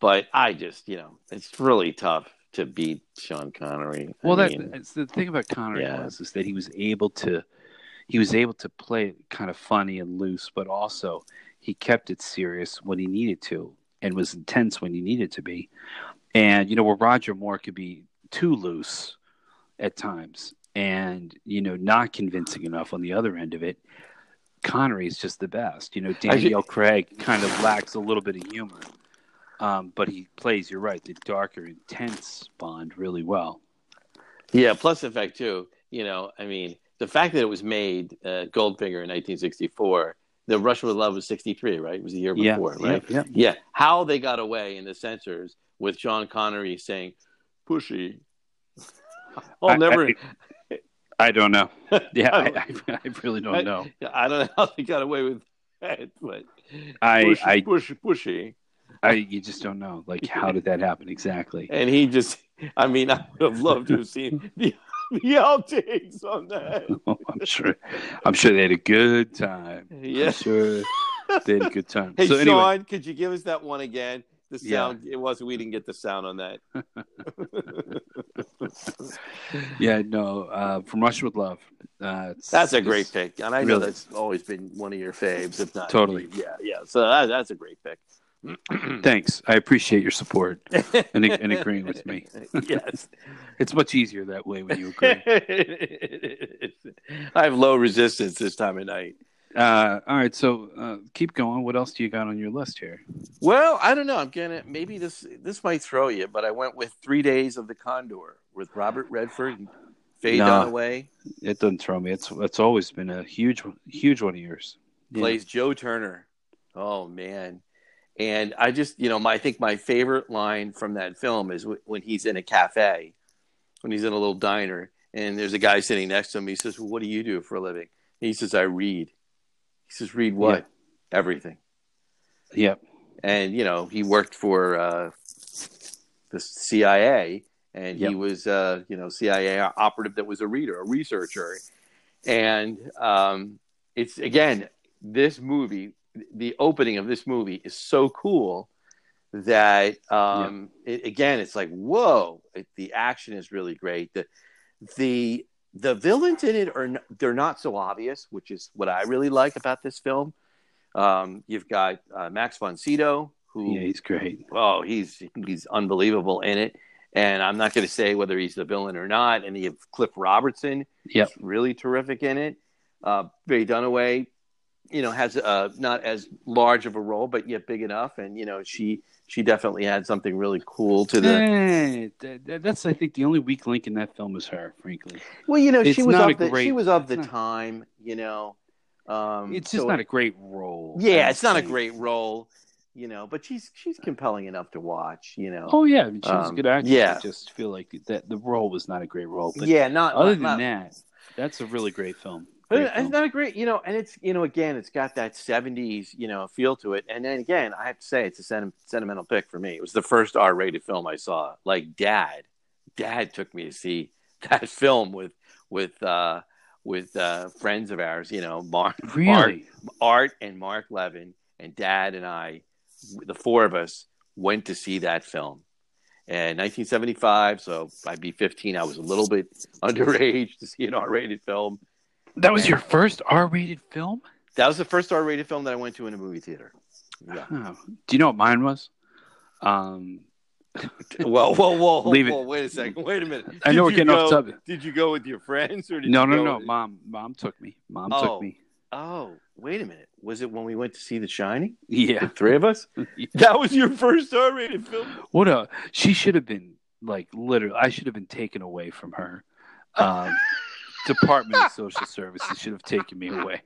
But I just, you know, it's really tough to beat Sean Connery. I Well, that, mean, that's the thing about Connery Yeah. was is that he was able to he was able to play it kind of funny and loose, but also he kept it serious when he needed to and was intense when he needed to be. And you know, where Roger Moore could be too loose at times and you know not convincing enough on the other end of it. Connery is just the best. You know, Daniel Craig kind of lacks a little bit of humor, um, but he plays. You're right, the darker, intense Bond really well. Yeah, plus the fact too, you know, I mean, the fact that it was made uh, Goldfinger in 1964, the Russia with Love was 63, right? It was the year before, yeah, right? yeah. Yeah. How they got away in the censors with John Connery saying "pushy." I'll never. I, I don't know. Yeah, I I, I, I really don't I- know. I don't know how they got away with that, but I, pushy, I, pushy, pushy. I, you just don't know. Like, how did that happen exactly? And he just, I mean, I would have loved to have seen the, the outtakes on that. I'm sure. I'm sure they had a good time. Yeah. I'm sure they had a good time. Hey, so anyway, Sean, could you give us that one again? The Yeah. sound, it was, we didn't get the sound on that. yeah, no. Uh, from Rush with Love, Uh, That's a great pick, and I know really- that's always been one of your faves, if not Totally. Yeah, yeah. So that, that's a great pick. Thanks. I appreciate your support and, and agreeing with me. yes. It's much easier that way when you agree. I have low resistance this time of night. Uh, all right, so uh, keep going. What else do you got on your list here? Well, I don't know. I'm gonna maybe this this might throw you, but I went with Three Days of the Condor with Robert Redford and Faye No. Dunaway It doesn't throw me. It's it's always been a huge huge one of yours. Yeah. plays Joe Turner. Oh man. And I just, you know, my I think my favorite line from that film is w- when he's in a cafe, when he's in a little diner, and there's a guy sitting next to him. He says, well, "What do you do for a living?" He says, "I read." He says, "Read what?" Everything. Yep. and you know he worked for uh, the CIA, and he was uh, you know CIA operative that was a reader, a researcher, and um, it's again this movie, the opening of this movie is so cool that um, it, again it's like whoa, it, the action is really great. The the the villains in it are n- they're not so obvious, which is what I really like about this film. Um, you've got uh, Max von Sydow, who Yeah, he's great. oh, he's he's unbelievable in it. And I'm not going to say whether he's the villain or not. And you have Cliff Robertson, Yep. really terrific in it. Uh, Dunaway, you know, has uh, not as large of a role, but yet big enough. And you know, she she definitely had something really cool to the. Eh, that- that- that's I think the only weak link in that film is her. Frankly, Well, you know, It's she was of the great- she was of the not- time. You know, um, it's just so- not a great role. Yeah, it's not a great role, you know, but she's she's compelling enough to watch. You know. Oh yeah, I mean, she was a Um, good actress. yeah. I just feel like that the role was not a great role. But yeah, not other not- than not- that, that's a really great film. But Great it's film. not a great, you know, and it's you know again, it's got that '70s you know feel to it, and then again, I have to say it's a senti- sentimental pick for me. It was the first R-rated film I saw. Like Dad, Dad took me to see that film with with uh, with uh, friends of ours, you know, Mark, Mark, Really? Art, and Mark Levin, and Dad and I, the four of us went to see that film. And 1975, so I'd be 15. I was a little bit underage to see an R-rated film. That was your first R-rated film? That was the first R-rated film that I went to in a movie theater. Yeah. Oh. Do you know what mine was? Um, Well, whoa, whoa, Leave it. wait a second. Wait a minute. I know we're getting you off go- topic. Did you go with your friends or did no, you no, go no. with- Mom, mom took me. Mom Oh. took me. Oh, wait a minute. Was it when we went to see The Shining? Yeah. Three of us? That was your first R-rated film? What a she should have been like literally. I should have been taken away from her. Um, Department of Social Services should have taken me away.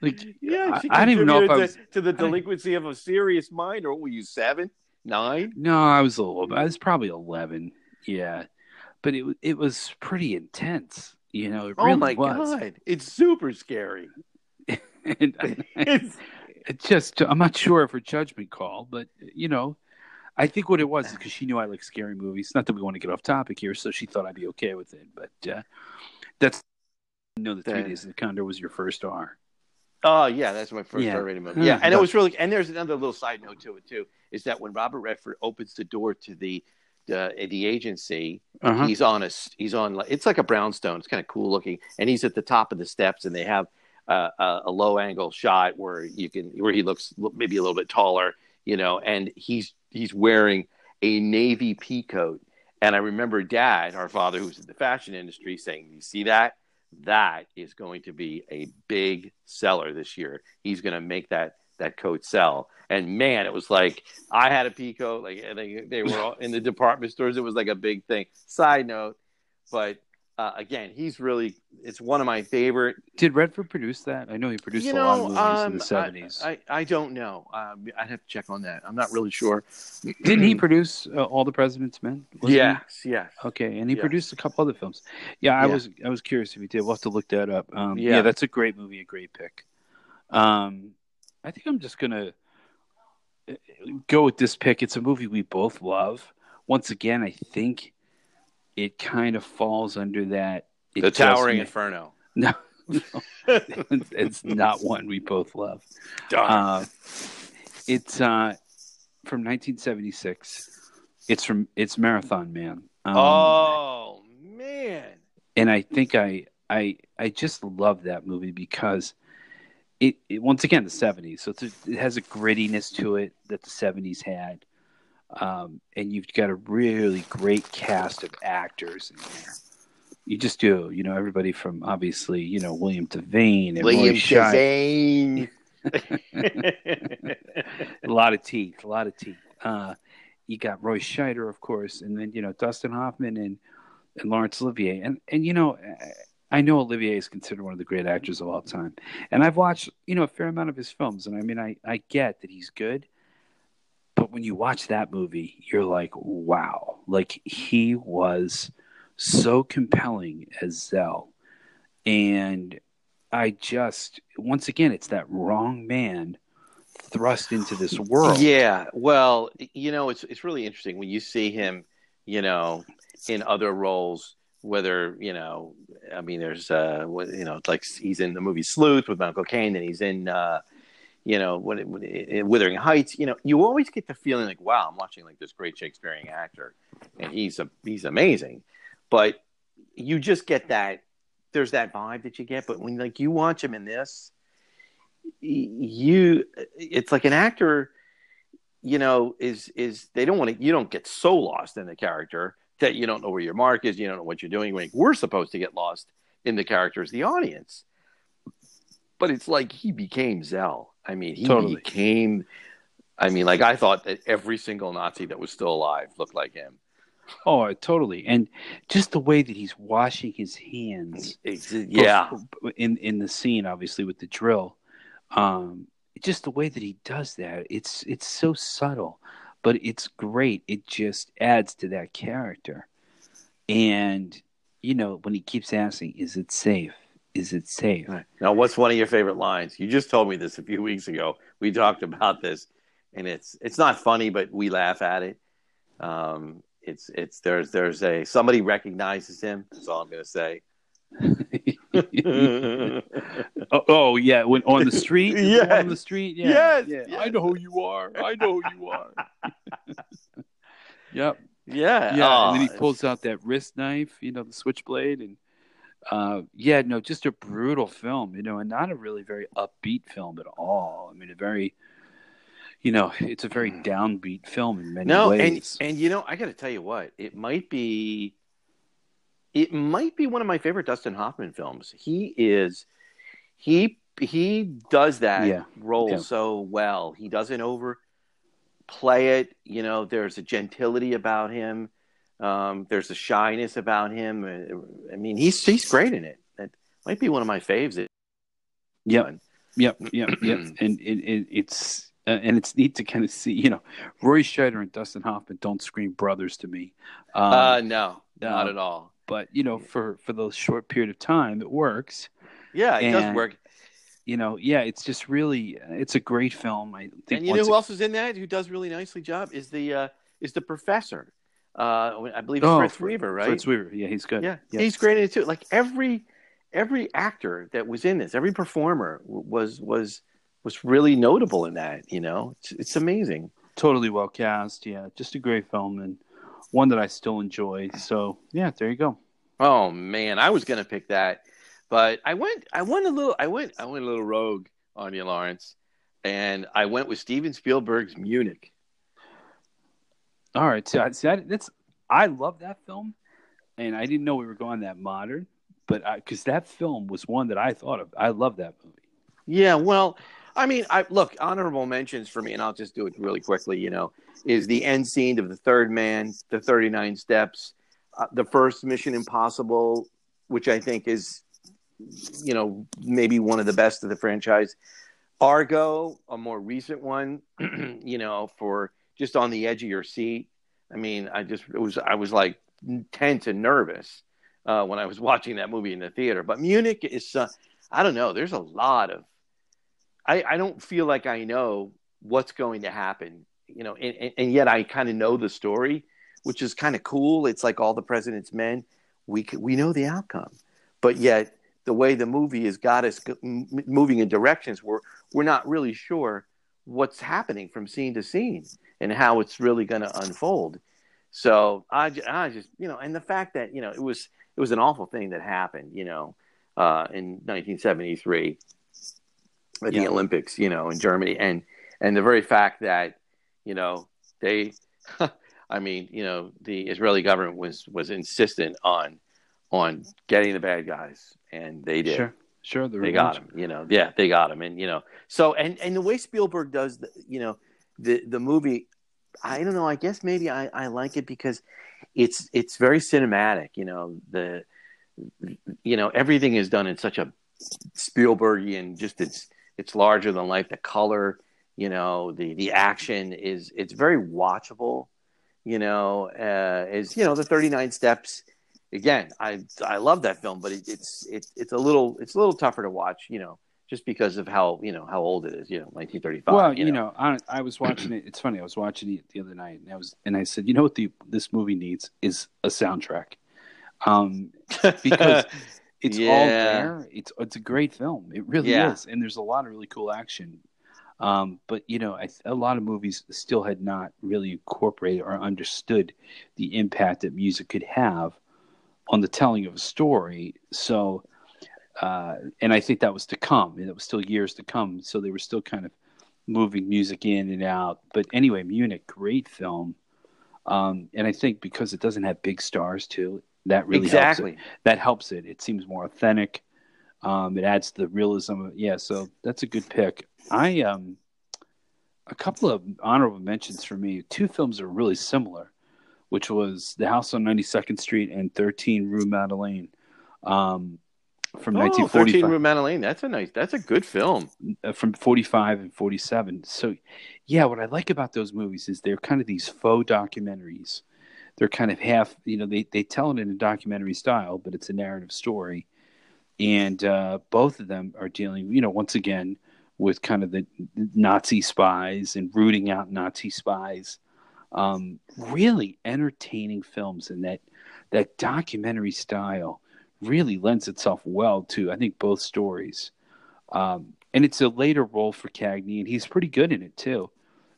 Like, Yeah, I- I don't even know if I was- to, to the delinquency of a serious mind. Or were you seven, nine? no, I was a little. I was probably eleven. Yeah, but it it was pretty intense. You know, it oh really oh my was. god, it's super scary. And It's, it just I'm not sure of her judgment call, but you know, I think what it was is because she knew I like scary movies. Not that we want to get off topic here, so she thought I'd be okay with it. But uh, that's I know that Three That- Days of the Condor was your first R. oh yeah, that's my first Yeah. R-rated movie. Yeah, and it was really. And there's another little side note to it too. Is that when Robert Redford opens the door to the uh, the agency, Uh-huh. he's on a he's on it's like a brownstone. It's kind of cool looking, and he's at the top of the steps, and they have uh, a, a low angle shot where you can where he looks maybe a little bit taller, you know, and he's he's wearing a navy pea coat. And I remember Dad, our father, who was in the fashion industry, saying, "You see that? That is going to be a big seller this year. He's going to make that." That coat sell, and man, it was like I had a pea coat. Like they, they were all in the department stores. It was like a big thing. Side note, but uh, again, he's really it's one of my favorite. Did Redford produce that? I know he produced you a lot of movies um, in the seventies. I, I I don't know. Um, I'd have to check on that. I'm not really sure. Didn't he produce uh, All the President's Men? Wasn't he? Yes, yes. Okay, and he Yes. produced a couple other films. Yeah, I Yeah. was I was curious if he did. We'll have to look that up. Um, Yeah. yeah. that's a great movie, a great pick. Um, I think I'm just gonna uh, go with this pick. It's a movie we both love. Once again, I think it kind of falls under that. The Towering Inferno. No, no, it's not one we both love. Uh, it's uh, from 1976. It's from it's Marathon Man. Um, oh man. and I think I I I just love that movie because it, it once again the '70s, so a, it has a grittiness to it that the '70s had, um, and you've got a really great cast of actors in there. You just do, you know, everybody from obviously, you know, William Devane and William Devane. a lot of teeth, a lot of teeth. Uh, you got Roy Scheider, of course, and then you know Dustin Hoffman and and Laurence Olivier, and and you know. I know Olivier is considered one of the great actors of all time, and I've watched you know a fair amount of his films, and I mean I I get that he's good, but when you watch that movie, you're like, wow, like he was so compelling as Szell, and I just once again it's that wrong man thrust into this world. Yeah, well, you know, it's it's really interesting when you see him, you know, in other roles. Whether you know, I mean, there's uh, you know, it's like he's in the movie Sleuth with Michael Caine, and he's in, uh, you know, when, when in Wuthering Heights. You know, you always get the feeling like, wow, I'm watching like this great Shakespearean actor, and he's a he's amazing, but you just get that there's that vibe that you get. But when like you watch him in this, you it's like an actor you know is is they don't want to you don't get so lost in the character that you don't know where your mark is you don't know what you're doing we're supposed to get lost in the character as the audience but it's like he became Szell i mean he Totally. became i mean like i thought that every single nazi that was still alive looked like him Oh, totally. And just the way that he's washing his hands. It's- yeah In in the scene, obviously with the drill, um, just the way that he does that, it's it's so subtle, but it's great. It just adds to that character. And you know, when he keeps asking, "Is it safe? Is it safe?" Right. Now, what's one of your favorite lines? You just told me this a few weeks ago. We talked about this, and it's it's not funny, but we laugh at it. Um, it's it's there's there's a somebody recognizes him. That's all I'm going to say. oh, oh, yeah, when on the street, Yes. on the street, yeah, Yes, yeah. yes. I know who you are. I know who you are. yep. yeah, Yeah, Oh, and then he pulls out that wrist knife, you know, the switchblade, and uh, yeah, no, just a brutal film, you know, and not a really very upbeat film at all. I mean, a very, you know, it's a very downbeat film in many no, and ways. and you know, I got to tell you what, it might be, it might be one of my favorite Dustin Hoffman films. He is, he he does that Yeah. role Yeah. so well. He doesn't overplay it. You know, there's a gentility about him. Um, there's a shyness about him. Uh, I mean, he's he's great in it. That might be one of my faves. Yep. Yep, yep, yep. and it, it, it's uh, and it's neat to kind of see, you know, Roy Scheider and Dustin Hoffman don't scream brothers to me. Um, uh, no, not no. at all. but you know, for for the short period of time, it works. Yeah, it does work. You know, yeah, it's just really, it's a great film. I think. And you know who ag- else is in that? Who does really nicely job is the uh, is the professor. Uh, I believe it's Oh, Fritz Weaver, right? Fritz Weaver, yeah, he's good. Yeah, yeah. he's great in it too. Like every every actor that was in this, every performer was was was really notable in that. You know, it's, it's amazing. totally well cast. Yeah, just a great film and one that I still enjoy. So yeah, there you go. Oh man, I was gonna pick that, but I went I went a little I went I went a little rogue on you, Lawrence, and I went with Steven Spielberg's Munich. All right, so see, I, that's I love that film, and I didn't know we were going that modern, but because that film was one that I thought of. I love that movie. Yeah, well, I mean, I look honorable mentions for me, and I'll just do it really quickly. You know, is the end scene of the Third Man, the Thirty Nine Steps, uh, the first Mission Impossible, which I think is, you know, maybe one of the best of the franchise. Argo, a more recent one, you know, for just on the edge of your seat. I mean, I just it was I was like tense and nervous uh, when I was watching that movie in the theater. But Munich is, uh, I don't know. There's a lot of I, I don't feel like I know what's going to happen, you know, and, and, and yet I kind of know the story, which is kind of cool. It's like all the president's men. We we know the outcome, but yet the way the movie has got us moving in directions where we're not really sure what's happening from scene to scene and how it's really going to unfold. So I, I just you know, and the fact that you know it was it was an awful thing that happened, you know, uh, in 1973 at Yeah. the Olympics, you know, in Germany, and and the very fact that you know they, I mean, you know, the Israeli government was was insistent on on getting the bad guys, and they did. Sure, sure. The They got him, you know. Yeah, they got him, and you know. So, and and the way Spielberg does, the, you know, the the movie, I don't know. I guess maybe I I like it because it's it's very cinematic. You know, the you know everything is done in such a Spielbergian, just it's it's larger than life. The color, you know, the the action is it's very watchable. You know, uh, is you know the Thirty Nine Steps. Again, I I love that film, but it, it's it's it's a little it's a little tougher to watch. You know, just because of how you know how old it is. You know, 1935. Well, you know, I, I was watching it. It's funny. I was watching it the other night, and I was, and I said, you know what, the this movie needs is a soundtrack, um, because it's all there. It's it's a great film. It really Yeah. is, and there's a lot of really cool action. Um, but you know, I, a lot of movies still had not really incorporated or understood the impact that music could have on the telling of a story. So, uh, and I think that was to come, and it was still years to come. So they were still kind of moving music in and out. But anyway, Munich, great film. Um, and I think because it doesn't have big stars too, that really helps it exactly. that helps it. It seems more authentic. Um, it adds the realism. Yeah, so that's a good pick. I um, a couple of honorable mentions for me. Two films are really similar, which was The House on 92nd Street and 13 Rue Madeleine, um, from Oh, 1945 13 Rue Madeleine. That's a nice. That's a good film. uh, from 45 and 47. So, yeah, what I like about those movies is they're kind of these faux documentaries. They're kind of half, you know, they, they tell it in a documentary style, but it's a narrative story. And uh, both of them are dealing, you know, once again, with kind of the Nazi spies and rooting out Nazi spies. Um, really entertaining films, and that that documentary style really lends itself well to, I think, both stories. Um, and it's a later role for Cagney, and he's pretty good in it too.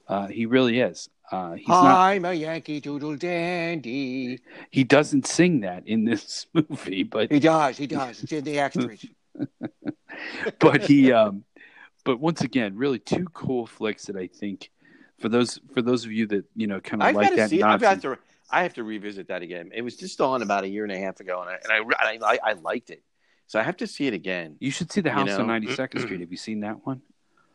Uh, he really is. Uh, he's. I'm a Yankee Doodle Dandy. He doesn't sing that in this movie, but He does. He does. It's in the extras. but he. Um, but once again, really two cool flicks that I think for those for those of you that you know kind of I've like that. see. I've got to. I have to revisit that again. It was just on about a year and a half ago, and I and I I, I liked it. So I have to see it again. you should see the House know? on Ninety Second Street. Have you seen that one?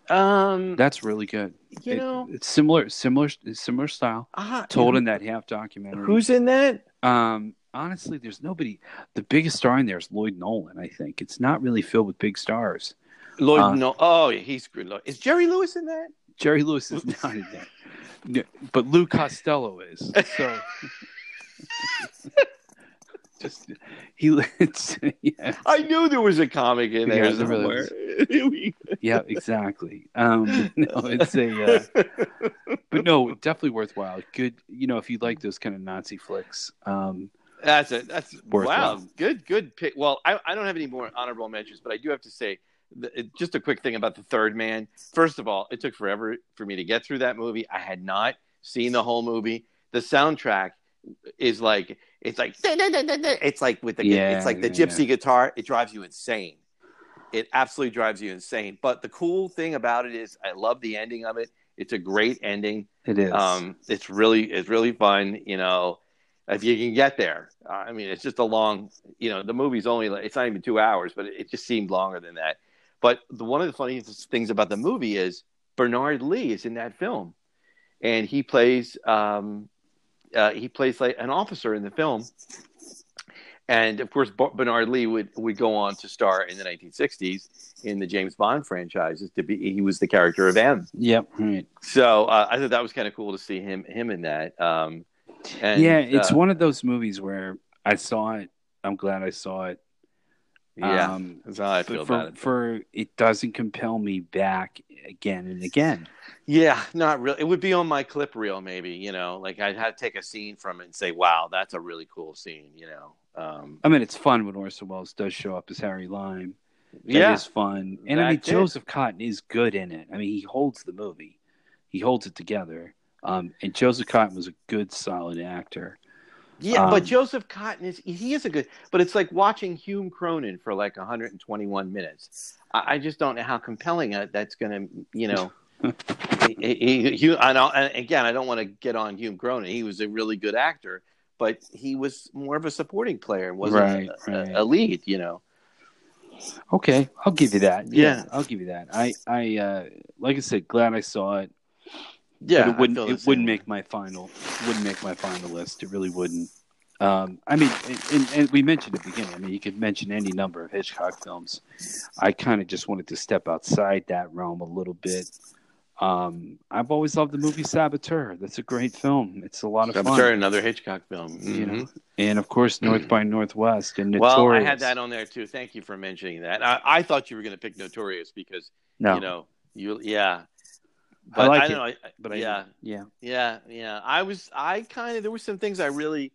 Um, That's really good. you It- know, it's similar, similar, similar style. uh, Told in that half documentary. Who's in that? Um, honestly, there's nobody. The biggest star in there is Lloyd Nolan. I think it's not really filled with big stars. Lloyd. Uh, no. Oh, yeah, he's good. Is Jerry Lewis in that? Jerry Lewis is not in there, but Lou Costello is. So just he. It's, yeah, I knew there was a comic in there Yeah, there really somewhere. yeah, exactly. Um, no, it's a. Uh, but no, definitely worthwhile. Good, you know, if you like those kind of Nazi flicks. Um, That's it. That's Worthwhile. wow. Good, good pick. Well, I, I don't have any more honorable mentions, but I do have to say it- just a quick thing about the Third Man. First of all, it took forever for me to get through that movie. I had not seen the whole movie. The soundtrack is like it's like it's like with the Yeah, it's like the yeah, gypsy guitar. It drives you insane. It absolutely drives you insane. But the cool thing about it is, I love the ending of it. It's a great ending. it is. Um, it's really it's really fun. You know, if you can get there. Uh, I mean, it's just a long. You know, the movie's only like, it's not even two hours, but it, it just seemed longer than that. But the, one of the funniest things about the movie is Bernard Lee is in that film, and he plays um, uh, he plays like an officer in the film. And of course, Bernard Lee would, would go on to star in the 1960s in the James Bond franchises. To be, he was the character of M. yep. Right. So uh, I thought that was kind of cool to see him him in that. Um, and, yeah, it's uh, one of those movies where I saw it. I'm glad I saw it. Yeah. Um, that's how I feel for, about it. for it doesn't compel me back again and again. Yeah, not really. It would be on my clip reel, maybe. You know, like I'd have to take a scene from it and say, "Wow, that's a really cool scene." You know. Um, I mean, it's fun when Orson Welles does show up as Harry Lime. That yeah, is fun, and I mean, it. Joseph Cotten is good in it. I mean, he holds the movie, he holds it together. Um, and Joseph Cotten was a good, solid actor. Yeah, Um, but Joseph Cotten is he is a good, but it's like watching Hume Cronyn for like 121 minutes. I, I just don't know how compelling that's going to, you know. he, he, he, I and again, I don't want to get on Hume Cronyn. He was a really good actor, but he was more of a supporting player and wasn't Right, a, right. a, a lead. You know. Okay, I'll give you that. Yeah. I'll give you that. I, I, uh, like I said, glad I saw it. Yeah, but it wouldn't. I feel the It wouldn't way. make my final. Wouldn't make my final list. It really wouldn't. Um, I mean, and, and, and we mentioned at the beginning. I mean, you could mention any number of Hitchcock films. I kind of just wanted to step outside that realm a little bit. Um, I've always loved the movie Saboteur. That's a great film. It's a lot of I'm fun. another Hitchcock film. You know, Mhm. and of course, North by Northwest and Notorious. Well, I had that on there too. Thank you for mentioning that. I, I thought you were going to pick Notorious because no, you know you yeah. I But like I don't know. I, but I, yeah, yeah, yeah, yeah. I was I kind of there were some things I really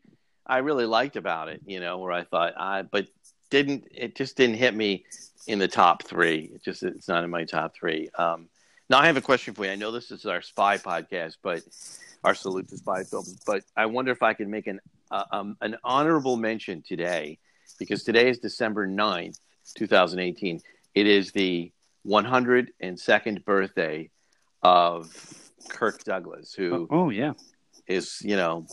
I really liked about it. You know, where I thought I but didn't it just didn't hit me in the top three. It just it's not in my top three. Um, now I have a question for you. I know this is our spy podcast, but our salute to spy films. But I wonder if I can make an uh, um, an honorable mention today because today is December 9th, 2018. It is the 102nd birthday of Kirk Douglas, who oh, oh yeah, is you know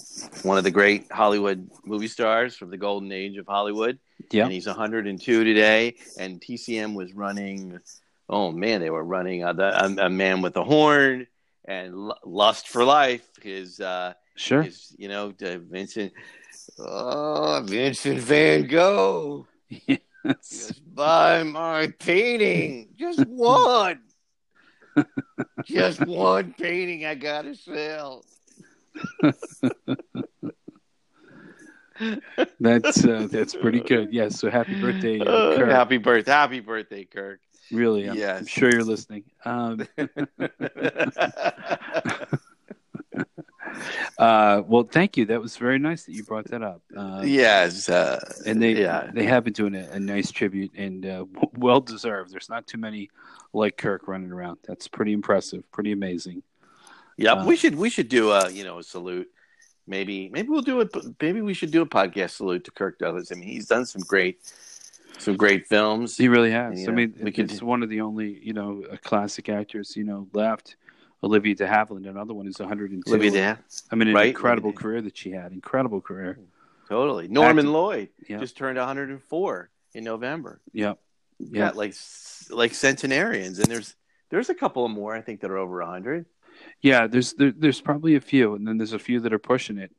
one of the great Hollywood movie stars from the golden age of Hollywood. yeah. And he's 102 today. And TCM was running. Oh man, they were running uh, the, a, a Man with a Horn and L- Lust for Life. His uh, Sure. his you know Vincent. Oh, Vincent Van Gogh. Yes. Just buy my painting. Just one. Just one painting I gotta sell. That's uh, that's pretty good. Yes. so happy birthday, uh, Uh, Kirk. happy birthday, happy birthday, Kirk. Really, I'm, Yes. I'm sure you're listening. Um, uh, well, thank you. That was very nice that you brought that up. Uh, yes, uh, and they yeah, they have been doing a, a nice tribute and uh, w- well deserved. There's not too many like Kirk running around. That's pretty impressive, pretty amazing. yeah. uh, we should we should do a you know a salute. Maybe maybe we'll do it. Maybe we should do a podcast salute to Kirk Douglas. I mean, he's done some great some great films. He really has. You I know, mean, we could- it's one of the only you know uh, classic actors you know left. Olivia De Havilland, another one who's 102. Olivia De I mean, an right? incredible Olivia career that she had. Incredible career. Totally. Norman. Lloyd Yeah. just turned 104 in November. Yep. Yeah, Yeah. like like centenarians, and there's there's a couple of more I think that are over 100. Yeah, there's there, there's probably a few, and then there's a few that are pushing it.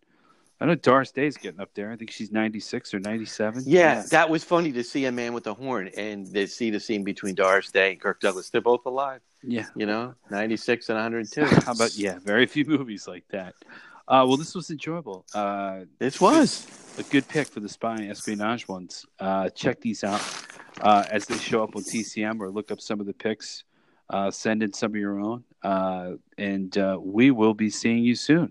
I know Doris Day's getting up there. I think she's 96 or 97. Yeah, that was funny to see a man with a horn and to see the scene between Doris Day and Kirk Douglas. They're both alive, Yeah. you know, 96 and 102. How about yeah? Very few movies like that. Uh, well, this was enjoyable. Uh, This was. a good pick for the spy and espionage ones. Uh, check these out uh, as they show up on TCM or look up some of the picks. Uh, send in some of your own, uh, and uh, we will be seeing you soon.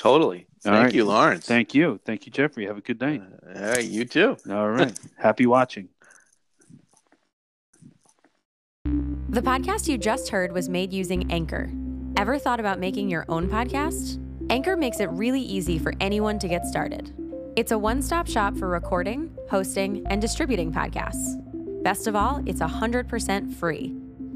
Totally. All Thank right. you, Lawrence. Thank you, thank you, Jeffrey. Have a good night. Uh, all right, you too. All right, happy watching. The podcast you just heard was made using Anchor. Ever thought about making your own podcast? Anchor makes it really easy for anyone to get started. It's a one stop shop for recording, hosting, and distributing podcasts. Best of all, it's 100% free.